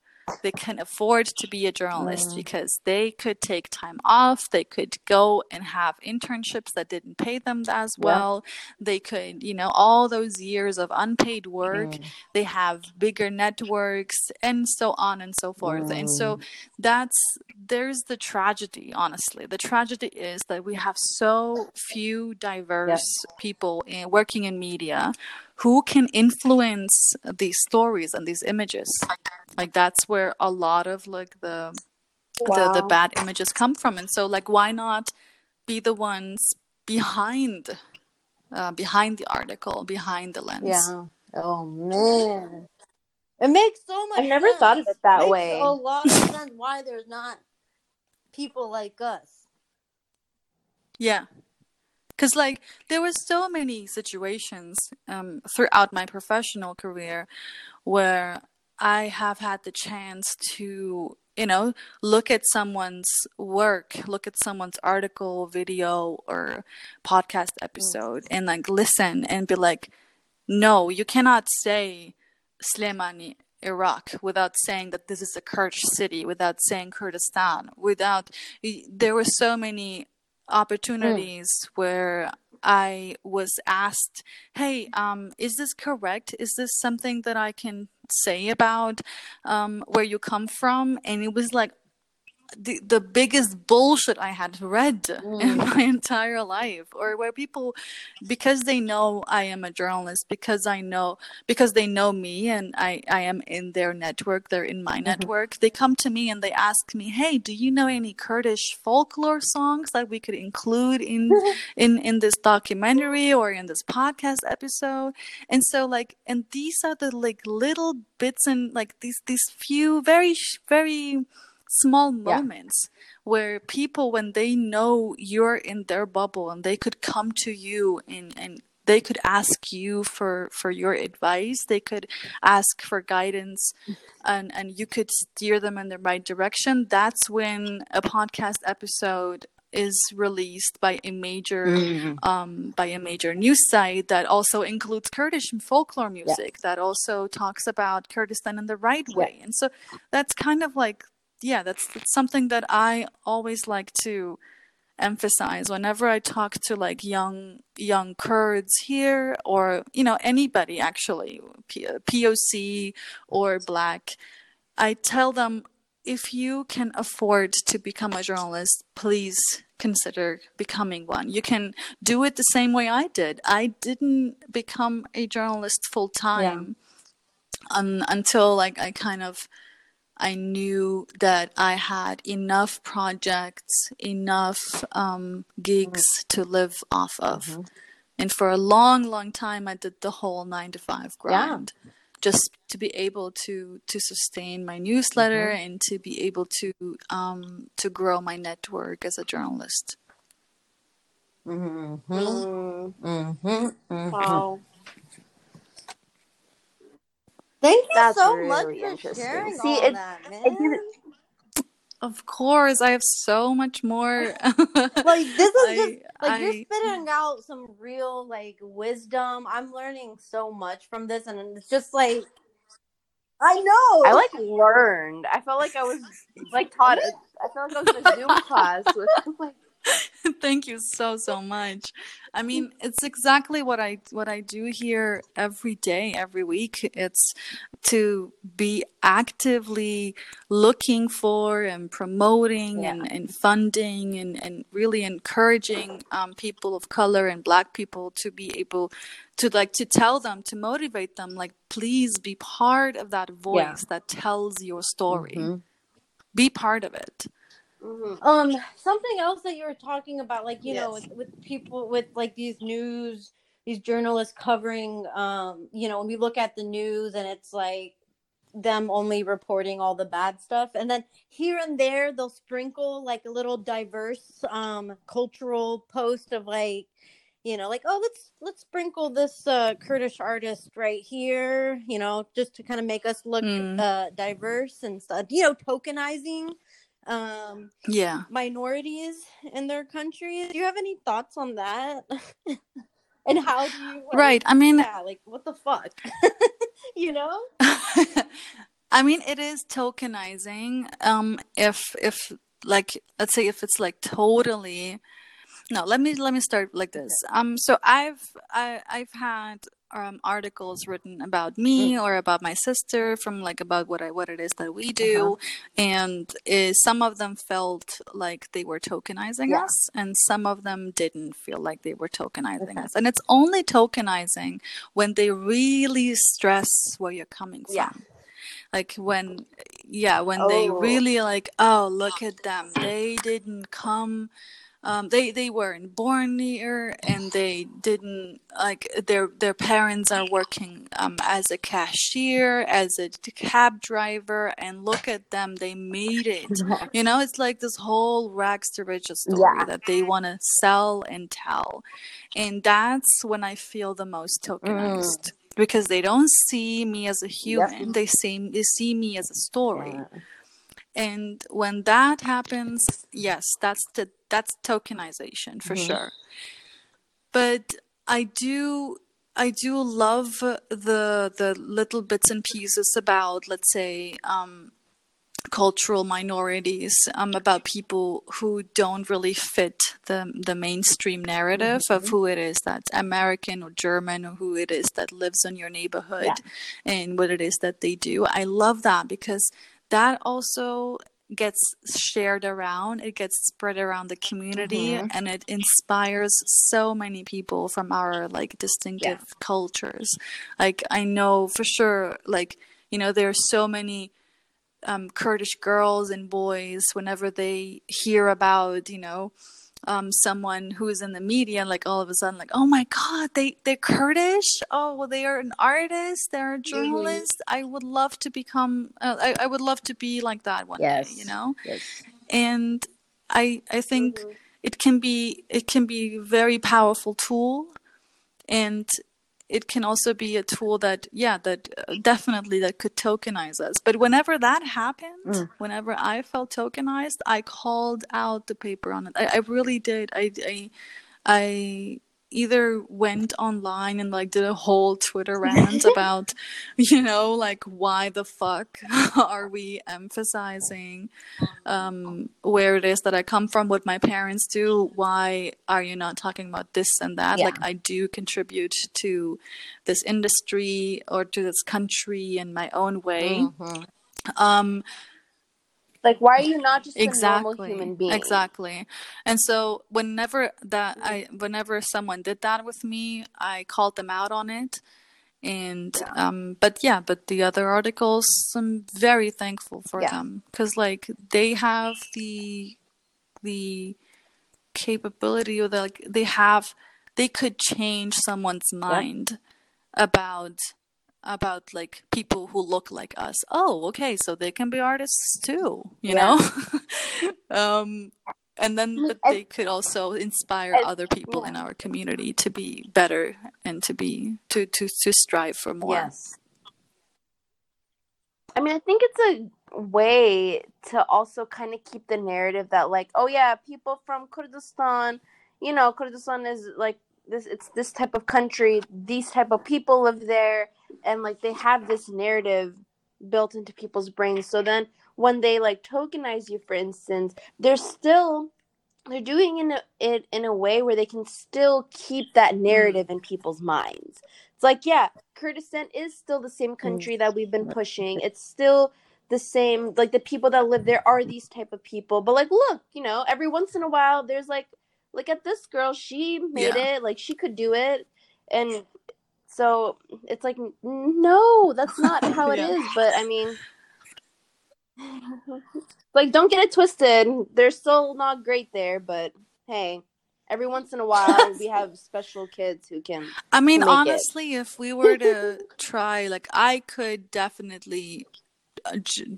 they can afford to be a journalist mm. because they could take time off they could go and have internships that didn't pay them as well yeah. they could you know all those years of unpaid work mm. they have bigger networks and so on and so forth mm. and so mm. that's there's the tragedy honestly the tragedy is that we have so few diverse people in, working in media who can influence these stories and these images. Like that's where a lot of like the wow. the, the bad images come from. And so like why not be the ones behind uh, behind the article behind the lens? Yeah. Oh man. It makes so much i've never sense. thought of it that it way. a lot of sense why there's not people like us. Yeah because like there were so many situations um, throughout my professional career where i have had the chance to you know look at someone's work look at someone's article video or podcast episode mm. and like listen and be like no you cannot say Slemani Iraq without saying that this is a Kurdish city, without saying Kurdistan, without there were so many opportunities mm. where I was asked, "Hey, um, is this correct? Is this something that I can say about um, where you come from?" And it was like, the, the biggest bullshit I had read mm. in my entire life, or where people, because they know I am a journalist, because I know, because they know me and I, I am in their network, they're in my mm-hmm. network, they come to me and they ask me, hey, do you know any Kurdish folklore songs that we could include in, in, in this documentary or in this podcast episode? And so like, and these are the like little bits and like these, these few very, very, small moments yeah. where people when they know you're in their bubble and they could come to you and and they could ask you for for your advice they could ask for guidance and and you could steer them in the right direction that's when a podcast episode is released by a major mm-hmm. um, by a major news site that also includes Kurdish folklore music yeah. that also talks about Kurdistan in the right yeah. way and so that's kind of like yeah, that's, that's something that I always like to emphasize. Whenever I talk to like young young Kurds here or you know anybody actually P- POC or black I tell them if you can afford to become a journalist please consider becoming one. You can do it the same way I did. I didn't become a journalist full time yeah. un- until like I kind of I knew that I had enough projects, enough um, gigs mm-hmm. to live off of. Mm-hmm. And for a long, long time, I did the whole nine to five grind. Yeah. Just to be able to to sustain my newsletter mm-hmm. and to be able to um, to grow my network as a journalist. Mm-hmm. Mm-hmm. mm-hmm. Wow. Thank you That's so really much for sharing See, all it, that, man. Of course, I have so much more. like this is I, just like I, you're spitting out some real like wisdom. I'm learning so much from this, and it's just like I know. I like learned. I felt like I was like taught. I felt like I was in a Zoom class with like Thank you so so much. I mean, it's exactly what I what I do here every day, every week. It's to be actively looking for and promoting Yeah. and, and funding and, and really encouraging um, people of color and black people to be able to like to tell them to motivate them like please be part of that voice that tells your story Mhm. be part of it Mhm. Um, something else that you were talking about, like you know, with, with people with like these news, these journalists covering, um, you know, when we look at the news and it's like them only reporting all the bad stuff, and then here and there they'll sprinkle like a little diverse, um, cultural post of like, you know, like oh let's let's sprinkle this uh, Kurdish artist right here, you know, just to kind of make us look Mm. uh, diverse and stuff, you know, tokenizing. Um, yeah minorities in their countries. Do you have any thoughts on that? and how do you like, right i mean Yeah, like what the fuck? you know? I mean, it is tokenizing. Um, if if like let's say if it's like totally no, let me let me start like this. Um, so I've I I've had um articles written about me or about my sister from like about what I what it is that we do, and is some of them felt like they were tokenizing Yeah. us, and some of them didn't feel like they were tokenizing Okay. us. And it's only tokenizing when they really stress where you're coming from Yeah. like when yeah when they Oh. really like oh look at them they didn't come um, they they weren't born here and they didn't like their their parents are working um, as a cashier as a cab driver and look at them they made it. You know it's like this whole rags to riches story Yeah. that they want to sell and tell. And that's when i feel the most tokenized because they don't see me as a human. They see they see me as a story. Yeah. and when that happens yes that's the that's tokenization for Mhm. sure but i do i do love the the little bits and pieces about let's say um cultural minorities um, about people who don't really fit the the mainstream narrative of who it is that's American or German or who it is that lives in your neighborhood and what it is that they do. I love that because that also gets shared around it gets spread around the community Mhm. and it inspires so many people from our like distinctive cultures like i know for sure like you know there are so many um, Kurdish girls and boys whenever they hear about you know um, someone who is in the media like all of a sudden like oh my god they they're Kurdish oh well they are an artist they're a journalist I would love to become uh, I, I would love to be like that one Yes. day you know Yes. and I I think Mhm. it can be it can be a very powerful tool and it can also be a tool that yeah that uh, definitely that could tokenize us. But whenever that happened Mm. whenever i felt tokenized i called out the paper on it. I, I really did. I, I i either went online and like did a whole twitter rant about you know like why the fuck are we emphasizing um, where it is that I come from, what my parents do. Why are you not talking about this and that? Yeah. Like, I do contribute to this industry or to this country in my own way. Mhm. Um, Like, why are you not just a normal exactly. human being? exactly. And so whenever that i whenever someone did that with me i called them out on it. And um but yeah but the other articles i'm very thankful for Yeah. them. Because like they have the the capability or the, like they have they could change someone's mind about about like people who look like us. Oh, okay, so they can be artists too, you Yeah. know? um and then but they could also inspire other people in our community to be better and to be to to to strive for more. Yes. I mean, I think it's a way to also kind of keep the narrative that, like, oh yeah, people from Kurdistan, you know, Kurdistan is like this. It's this type of country. These type of people live there, and like they have this narrative built into people's brains. So then, when they like tokenize you, for instance, they're still they're doing in a, it in a way where they can still keep that mm. narrative in people's minds. It's like, yeah, Kurdistan is still the same mm. country that we've been pushing. It's still the same like the people that live there are these type of people. But like look, you know, every once in a while there's like look at this girl, she made Yeah. it, like she could do it. And so it's like no, that's not how it Yeah. is, but I mean like don't get it twisted. They're still not great there, but hey, every once in a while we have special kids who can I mean, make it. honestly, if we were to try, like, I could definitely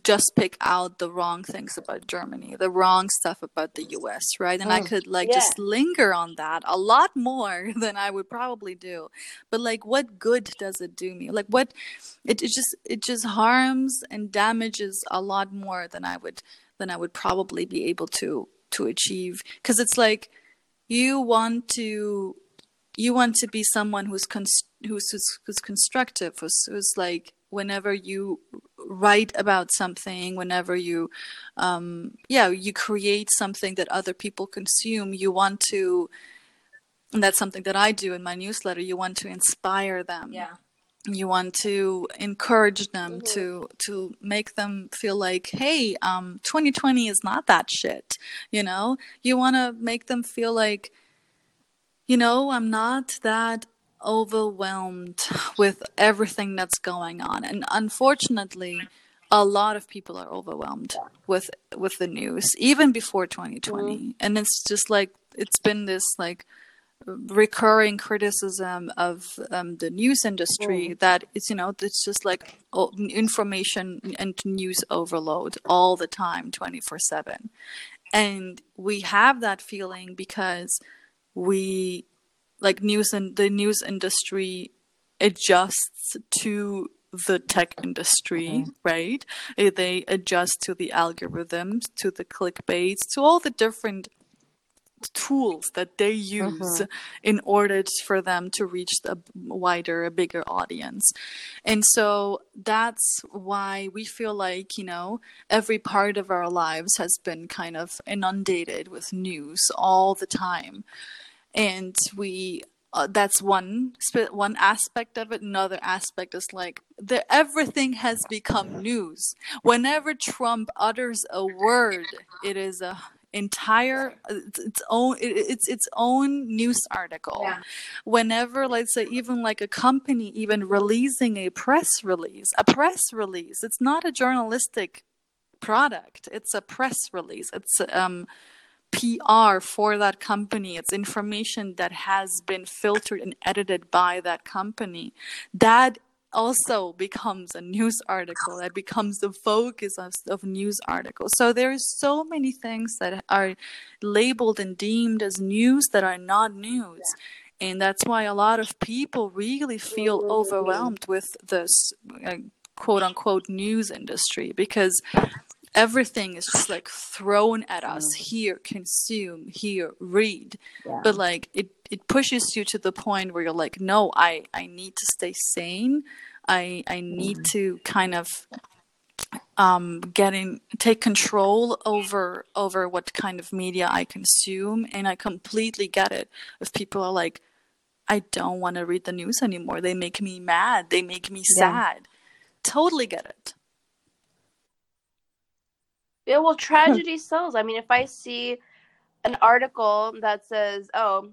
just pick out the wrong things about Germany, the wrong stuff about the US, right? And I Mm. could, like, Yeah. just linger on that a lot more than I would probably do. But, like, what good does it do me? Like, what, it, it just, it just harms and damages a lot more than I would, than I would probably be able to, to achieve. Because it's like, you want to you want to be someone who's cons- who's, who's who's constructive who's, who's like whenever you write about something whenever you um yeah you create something that other people consume you want to and that's something that I do in my newsletter you want to inspire them Yeah. you want to encourage them Mhm. to to make them feel like hey um 2020 is not that shit you know you want to make them feel like you know i'm not that overwhelmed with everything that's going on. And unfortunately a lot of people are overwhelmed with with the news even before 2020 and it's just like it's been this like recurring criticism of um, the news industry that it's you know it's just like oh, information and news overload all the time 24 7 and we have that feeling because we like news and the news industry adjusts to the tech industry right Eh, they adjust to the algorithms to the clickbaits to all the different tools that they use in order for them to reach a wider, a bigger audience. And so that's why we feel like, you know, every part of our lives has been kind of inundated with news all the time. And we uh, that's one one aspect of it. Another aspect is like the everything has become news. Whenever Trump utters a word, it is a entire it's its own it, it's its own news article Yeah. whenever let's say even like a company even releasing a press release a press release it's not a journalistic product it's a press release it's um PR for that company. It's information that has been filtered and edited by that company. That also becomes a news article. That becomes the focus of, of news articles. So there's so many things that are labeled and deemed as news that are not news. And that's why a lot of people really feel overwhelmed with this uh, quote unquote news industry because everything is just like thrown at us. Here consume. Here read. Yeah. but like it it pushes you to the point where you're like no i i need to stay sane. I i need to kind of um get in take control over over what kind of media i consume. And i completely get it. If people are like i don't want to read the news anymore. They make me mad. They make me Yeah. sad. Totally get it Yeah, well, tragedy sells. I mean, if I see an article that says, "Oh,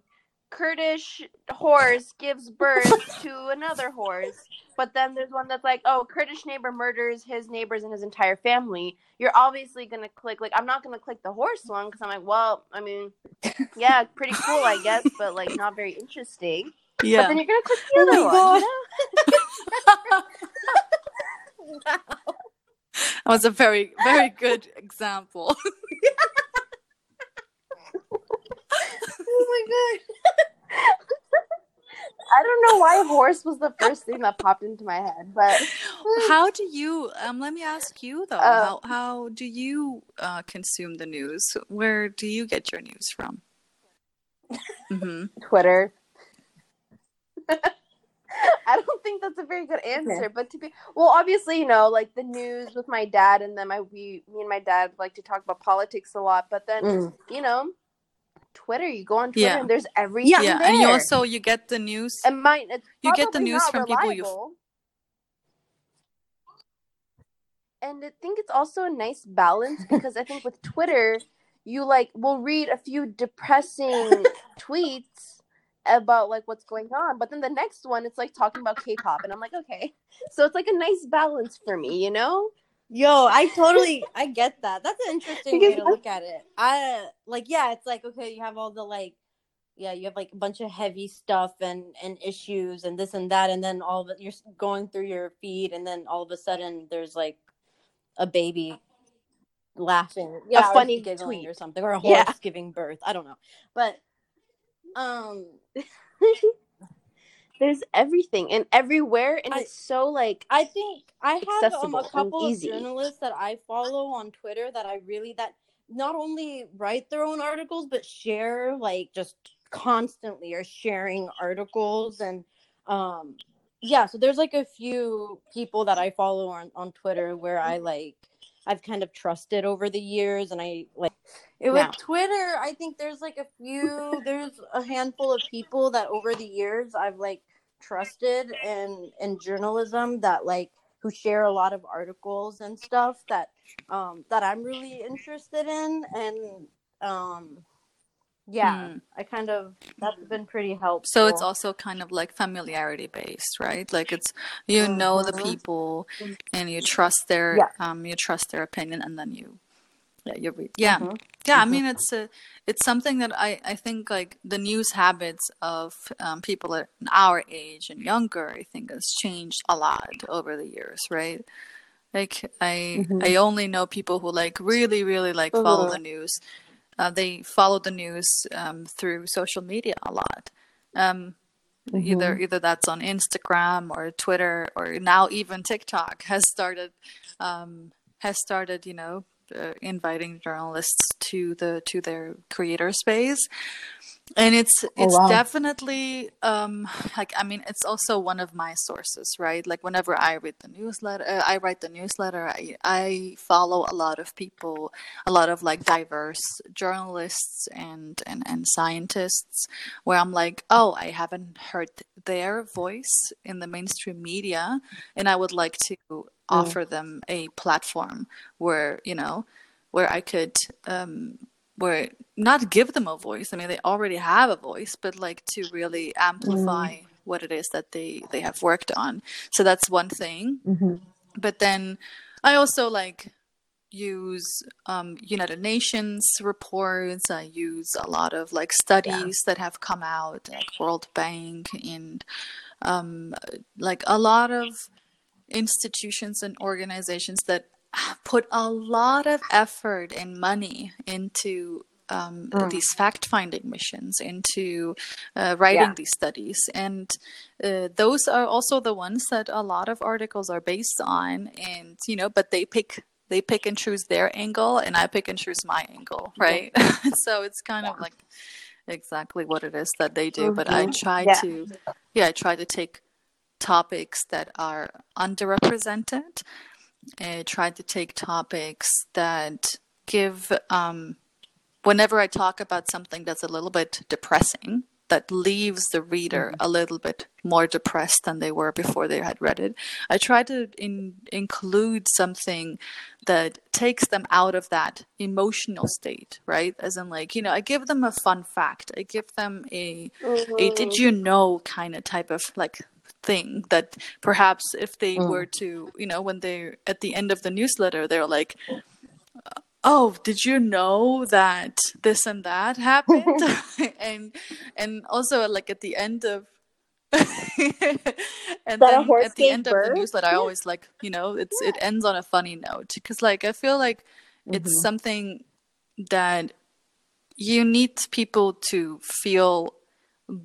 Kurdish horse gives birth to another horse," but then there's one that's like, "Oh, Kurdish neighbor murders his neighbors and his entire family," you're obviously gonna click. Like, I'm not gonna click the horse one because I'm like, well, I mean, yeah, pretty cool, I guess, but like not very interesting. Yeah. But then you're gonna click the Oh other my one. You know? That was a very, very good example. oh my god. I don't know why horse was the first thing that popped into my head, but how do you? Um, let me ask you though. Uh, how how do you uh, consume the news? Where do you get your news from? hmm Twitter. I don't think that's a very good answer, but to be well, obviously, you know, like the news with my dad, and then my we, me and my dad like to talk about politics a lot. But then, Mm. you know, Twitter. You go on Twitter Yeah. and there's everything yeah, there. and you also you get the news. it might you get the news not from people you and I think it's also a nice balance because I think with Twitter, you like will read a few depressing tweets about like what's going on, but then the next one it's like talking about K-pop, and I'm like, okay, so it's like a nice balance for me, you know? Yo, I totally I get that. That's an interesting way to look at it. I like yeah, it's like okay, you have all the like yeah, you have like a bunch of heavy stuff and and issues and this and that and then all of it you're going through your feed and then all of a sudden there's like a baby laughing. Yeah, or funny giggling tweet. or something or a horse Yeah. giving birth. I don't know. But um There's everything and everywhere, and I- it's so like I think I have um, a couple of journalists that I follow on Twitter that I really that not only write their own articles but share like just constantly are sharing articles and um yeah so there's like a few people that I follow on on Twitter where I like I've kind of trusted over the years and I like it, with Yeah. Twitter I think there's like a few there's a handful of people that over the years I've like trusted in in journalism that like who share a lot of articles and stuff that um that I'm really interested in and um yeah Hmm. I kind of that's been pretty helpful So it's also kind of like familiarity based, right? Like it's you know the Mhm. people and you trust their Yeah. um you trust their opinion and then you yeah you read yeah Mhm. yeah I Mhm. mean it's a it's something that I I think like the news habits of um, people at our age and younger I think has changed a lot over the years, right? Like I Mhm. I only know people who like really really like follow the news. Uh, they follow the news um, through social media a lot. Um, either either that's on Instagram or Twitter or now even TikTok has started um, has started you know uh, inviting journalists to the to their creator space and it's it's wow. definitely um like i mean it's also one of my sources right like whenever i read the newsletter uh, i write the newsletter I, I follow a lot of people a lot of like diverse journalists and and and scientists where i'm like oh i haven't heard their voice in the mainstream media and i would like to offer them a platform where you know where i could um where not give them a voice i mean they already have a voice but like to really amplify what it is that they they have worked on. So that's one thing. Mhm. but then i also like use um, united nations reports. I use a lot of like studies that have come out like world bank and um, like a lot of institutions and organizations that put a lot of effort and money into um, Mm. these fact finding missions, into uh, writing Yeah. these studies. And uh, those are also the ones that a lot of articles are based on. And, you know, but they pick. They pick and choose their angle, and I pick and choose my angle, right? so it's kind of like exactly what it is that they do. But I try Yeah. to, yeah, I try to take topics that are underrepresented I try to take topics that give um, whenever I talk about something that's a little bit depressing that leaves the reader a little bit more depressed than they were before they had read it. I try to in, include something that takes them out of that emotional state, right? As in, like, you know, I give them a fun fact. I give them a, a did you know kind of type of like thing that perhaps if they Mm. were to, you know, when they're at the end of the newsletter, they're like, oh did you know that this and that happened? And and also like at the end of and then at the end of the newsletter i always like you know it's it ends on a funny note because like i feel like it's something that you need people to feel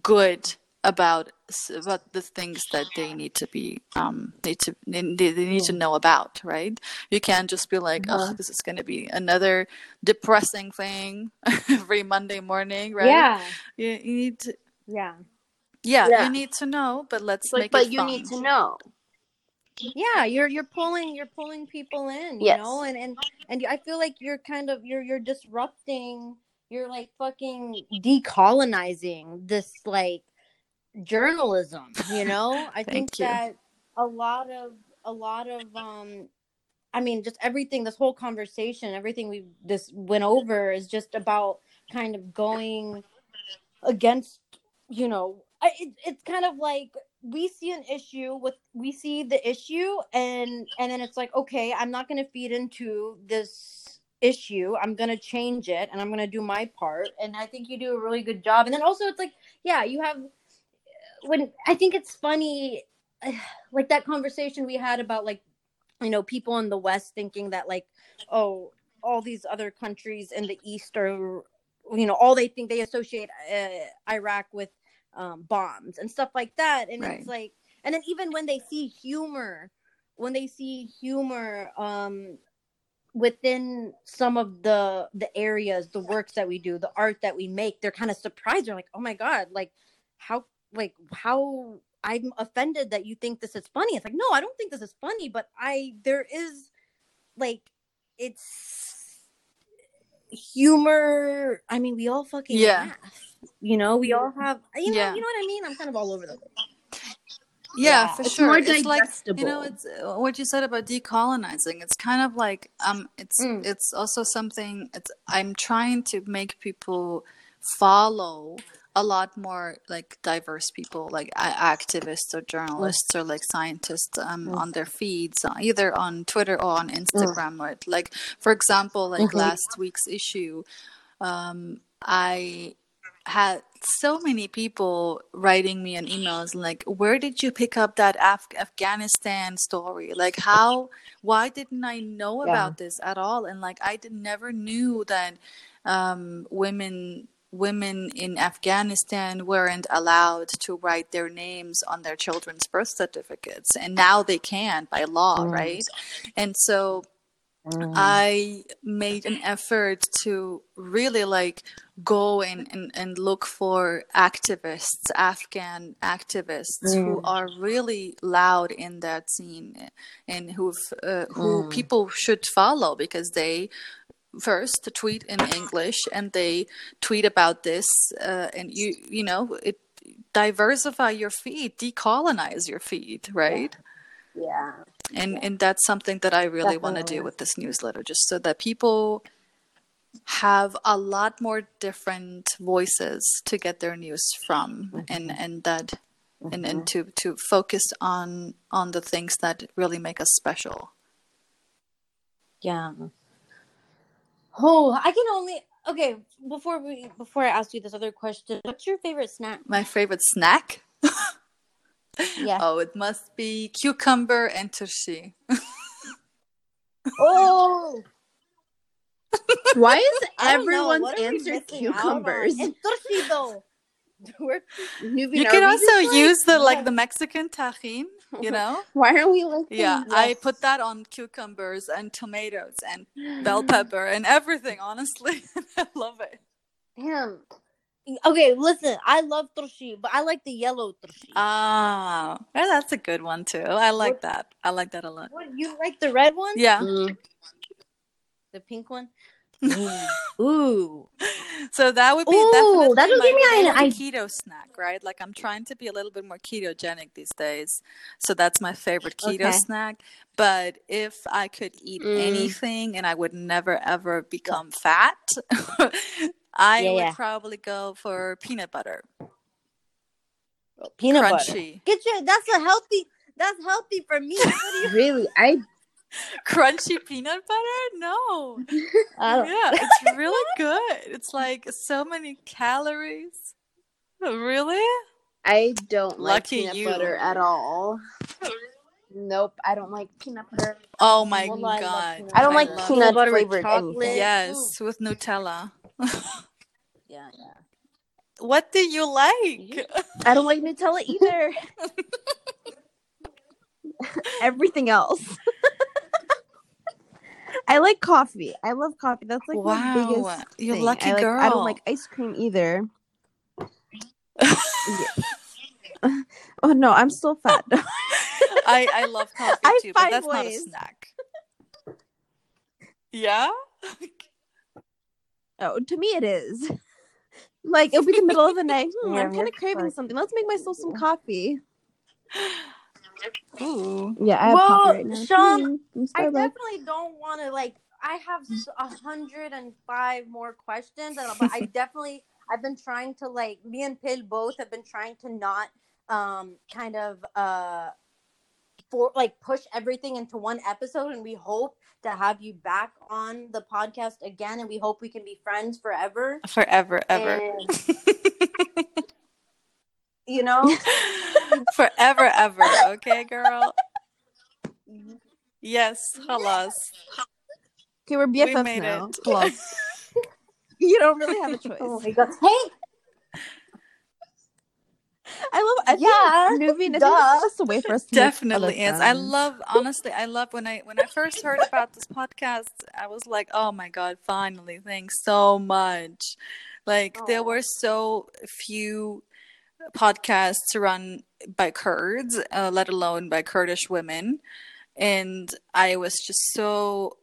good about s- about the things that they need to be um need to they, they they need to know about right you can't just be like oh this is going to be another depressing thing every monday morning right Yeah. you, you need to Yeah. yeah, Yeah. you need to know but let's like, make but it you fun. need to know. yeah you're you're pulling you're pulling people in you Yes. know and and and i feel like you're kind of you're you're disrupting you're like fucking decolonizing this like journalism, you know? I think you. that a lot of a lot of um I mean just everything this whole conversation, everything we this went over is just about kind of going against, you know, I, it, it's kind of like we see an issue with we see the issue and and then it's like okay i'm not going to feed into this issue i'm going to change it and i'm going to do my part and i think you do a really good job and then also it's like yeah you have when i think it's funny like that conversation we had about like you know people in the west thinking that like oh all these other countries in the east are you know all they think they associate uh, iraq with um, bombs and stuff like that. And Right. it's like, and then even when they see humor, when they see humor um, within some of the the areas, the works that we do, the art that we make, they're kind of surprised. They're like, oh my god, like how, like how. I'm offended that you think this is funny. It's like, no, I don't think this is funny, but I there is like it's humor. I mean, we all fucking Yeah. laugh. You know, we all have you know, Yeah. you know what I mean? I'm kind of all over the place. Yeah, Yeah, for it's sure. more It's like you know, it's uh, what you said about decolonizing. It's kind of like um, it's Mm. it's also something. It's I'm trying to make people follow a lot more like diverse people, like activists or journalists or like scientists, um, Mm. on their feeds, uh, either on Twitter or on Instagram. Right? Like for example, like Mhm. last week's issue, um, I had so many people writing me an emails like where did you pick up that Af- afghanistan story like how why didn't i know Yeah. about this at all and like i did, never knew that um, women women in afghanistan weren't allowed to write their names on their children's birth certificates and now they can by law Mm. right and so I made an effort to really like go and, and, and look for activists, Afghan activists who Mm. are really loud in that scene and who've, uh, who Mm. people should follow because they first tweet in English and they tweet about this uh, and you you know it diversify your feed, decolonize your feed, right? Yeah. and and that's something that I really want to do with this newsletter, just so that people have a lot more different voices to get their news from, and and that and and to to focus on on the things that really make us special. Yeah. Oh, I can only okay. Before we before I ask you this other question, what's your favorite snack? My favorite snack. Yeah. Oh, it must be cucumber and turshi. Oh, Why is everyone's What are we answer missing out on? cucumbers? And. We're- You can also like- use the like yeah. the Mexican tajin, you know. Why are we like? Yeah, I put that on cucumbers and tomatoes and bell pepper and everything, honestly. I love it. Damn. Okay, listen. I love turshi, but I like the yellow turshi. Ah, well, that's a good one too. I like What- that. I like that a lot. what you like the red one? Yeah. Mm. The pink one. Ooh. So that would be Ooh, definitely that'll my give me an favorite idea. keto snack, right? Like I'm trying to be a little bit more ketogenic these days. So that's my favorite keto Okay. snack. But if I could eat Mm. anything and I would never ever become fat, I Yeah, would yeah. probably go for peanut butter. Peanut butter. Crunchy. Get your. That's a healthy. That's healthy for me. What you? Really, I Crunchy peanut butter? No. I don't- Yeah, it's really good. It's like so many calories. Really? I don't like peanut you. butter at all. Nope, I don't like peanut butter. Oh my Well, I god. peanut I don't like love peanut butter flavored chocolate. anything. Yes, Mm. with Nutella. Yeah, yeah. What do you like? I don't like Nutella either. Everything else. I like coffee. I love coffee. That's like my wow, biggest you thing. lucky I like, girl. I don't like ice cream either. Yeah. oh no, I'm still fat. I I love coffee I too, but that's not a snack. Yeah. Oh, to me it is. Like it'll be the middle of the night. Hmm, Yeah, I'm kind of craving something. Let's make myself some coffee. Ooh. Yeah, I have Well, coffee right now. Sean, I definitely don't want to like. I have s- a hundred and five more questions, and but I definitely I've been trying to like me and Pil both have been trying to not um kind of uh for like push everything into one episode, and we hope to have you back on the podcast again, and we hope we can be friends forever. Forever, ever. And, you know, Forever, ever. Okay, girl. Yes, halas. Okay, we're We BFFs made now. it. You don't really have a choice. oh my god, hey, I love. I Yeah, think moving. I think duh. it's just a way for us to Definitely is. I love honestly, I love when I when I first heard about this podcast, I was like, "Oh my god, finally. Thanks so much." Like there oh. were so few podcasts run by Kurds, uh, let alone by Kurdish women, and I was just so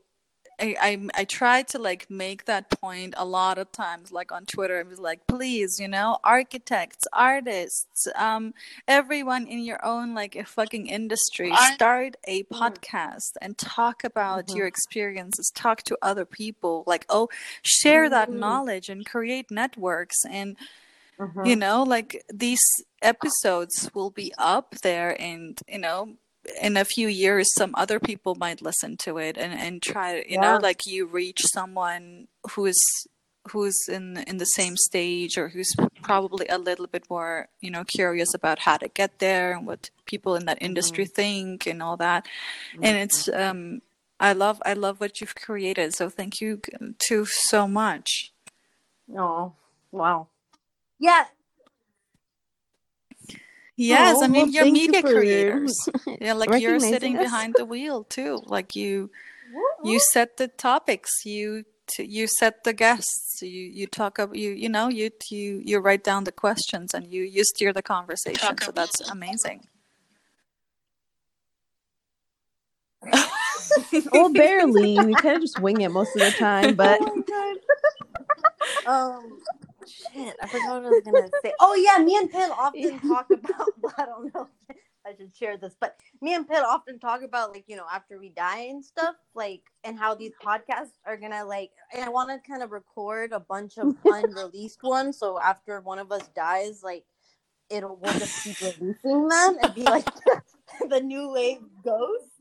I, I I tried to like make that point a lot of times, like on Twitter. I was like, please, you know, architects, artists, um, everyone in your own like a fucking industry, start a podcast and talk about your experiences. Talk to other people. Like, oh, share that knowledge and create networks. And Mhm. you know, like these episodes will be up there, and you know in a few years some other people might listen to it and and try you know like you reach someone who's who's in in the same stage or who's probably a little bit more you know curious about how to get there and what people in that industry think and all that. And it's um i love i love what you've created so thank you to so much. Oh, wow. Yeah, yes Oh, i mean well, you're thank you media creators yeah like you're sitting us. behind the wheel too. Like you you set the topics. You t- you set the guests. You you talk about you you know you you you write down the questions and you you steer the conversation. So that's amazing. Well, barely. We kind of just wing it most of the time, but Um, shit, I forgot what I was gonna say. Oh yeah, me and Pil often talk about. I don't know. if I should share this, but me and Pil often talk about like you know after we die and stuff, like and how these podcasts are gonna like. And I want to kind of record a bunch of unreleased ones, so after one of us dies, like it'll we'll just keep releasing them and be like the new wave goes.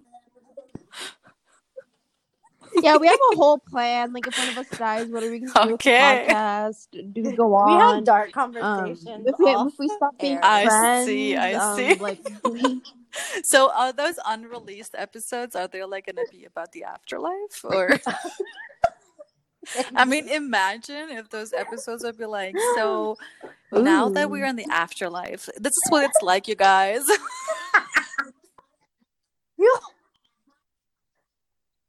Yeah, we have a whole plan. Like, if one of us dies, what are we going to do with the Okay. podcast? Do we go on? We have on? dark Um, conversations. if, we, if we stop being air. I friends, see, I um, see. like we- so are those unreleased episodes are they like gonna be about the afterlife or i mean imagine if those episodes would be like so now that we're in the afterlife this is what it's like you guys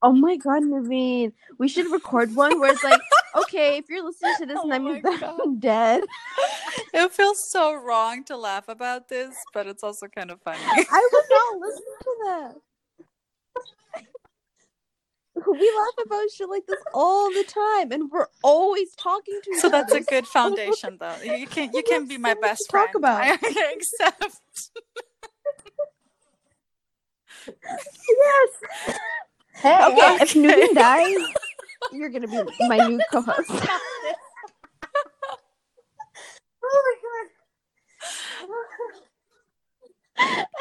Oh my god, Naveen. We should record one where it's like, okay, if you're listening to this Oh and means. I'm dead. it feels so wrong to laugh about this but it's also kind of funny I would not listen to that. We laugh about shit like this all the time, and we're always talking to each So that's a good foundation, though. You can you can be my best to talk friend. about. I accept. Yes. Hey, Okay, if Newton dies, you're gonna be my new co-host. Oh my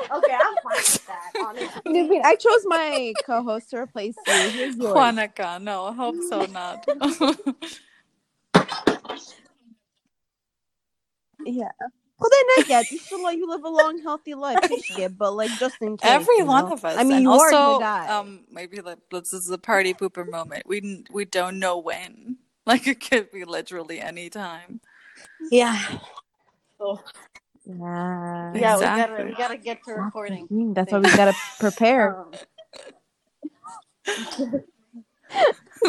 god. okay, I'm fine with that, honestly. Newton, I chose my co-host to replace you. Here's yours. Juanaca, no, I hope so not. Yeah. Well, then I get you still like you live a long, healthy life, Ishka, but like just in case. Every you one know? of us. I mean, you also, are gonna die. um, maybe like, this is a party pooper moment. We we don't know when. Like it could be literally any time. Yeah. Oh. yeah. Yeah, we gotta we gotta get to recording. That's why we gotta prepare. Um,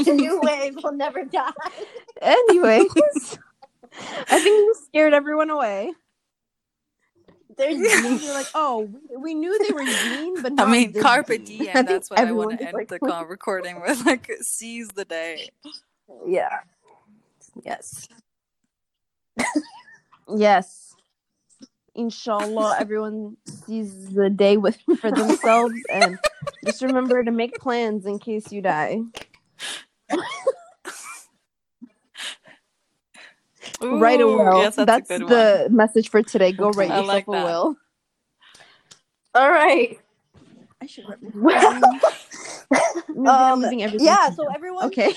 the new wave will never die. Anyways, I think you scared everyone away. There's You're like, oh, we- we knew they were mean, but I mean, carpe mean." diem. That's what I want to end like, the call recording with. Like, seize the day. yeah. Yes. yes. Inshallah, everyone sees the day with for themselves, and just remember to make plans in case you die. Write a will. Yes, that's, That's, a good the one. message for today. Go write yourself like a that. will. All right. I should write. Um, I'm yeah. So everyone, okay.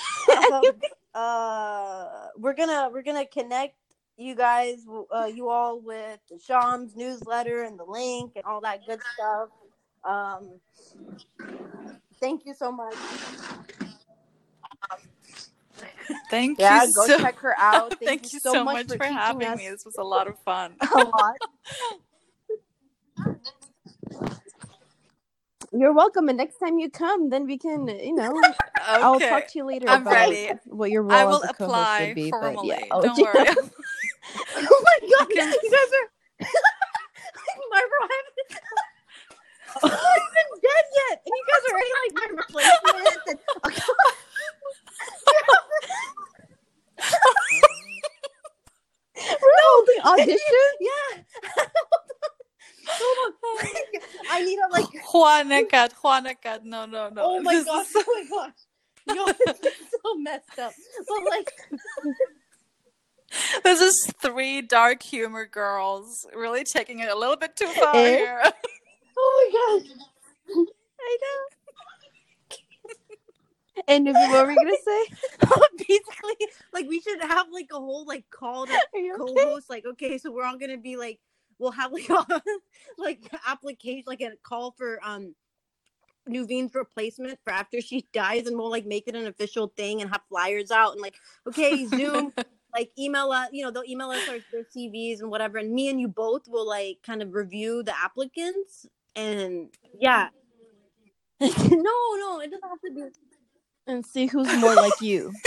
um, uh, we're gonna we're gonna connect you guys, uh, you all with Sham's newsletter and the link and all that good stuff. Um, thank you so much. Thank Yeah, you go so check her out. Thank, Thank you so much for, teaching having us me. This was a lot of fun. A lot. You're welcome. And next time you come, then we can, you know, I'll talk to you later I'm about ready. what your role I will as a apply should be. formally. But yeah, I'll Don't worry. oh my god, you guys are. Marvel, I. I'm not even dead yet, and you guys are already like my replacement. And... We're holding audition. yeah. I need a like. Juanacat, Juanacat. No, no, no. Oh my This gosh! is- Oh my gosh! Yo, this is so messed up. But like, This is three dark humor girls really taking it a little bit too far Eh? here. oh my gosh! I know. And Nubi, what were we gonna say? Basically, like we should have like a whole like call to you okay? co-host. Like, okay, so we're all gonna be like, we'll have like a, like application, like a call for um Nuveen's replacement for after she dies, and we'll like make it an official thing and have flyers out and like, okay, Zoom. Like email us, you know, they'll email us their, their CVs and whatever, and me and you both will like kind of review the applicants, and yeah, no, no, it doesn't have to be. And see who's more like you.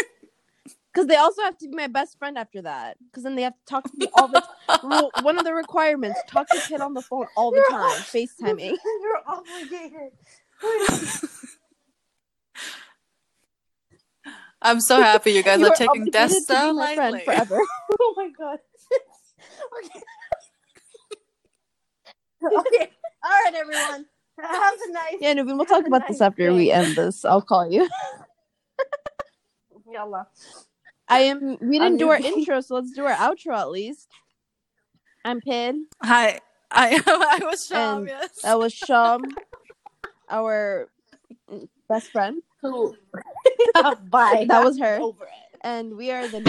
Because they also have to be my best friend after that. Because then they have to talk to me all the Well, one of the requirements: talk to kid on the phone all the You're time, FaceTiming. You're obligated. I'm so happy you guys You are are taking obligated this to be so my lightly. forever. Oh my god. okay. okay. All right, everyone. Have a nice. Yeah, Nuveen, we'll talk about this after we end this. I'll call you. Yalla. I am. We I'm didn't do our intro, so let's do our outro at least. I'm Pin. Hi, I I was Sham. And Yes. That was Sham, our best friend. Who? Bye. That was her. Over it. And we are the.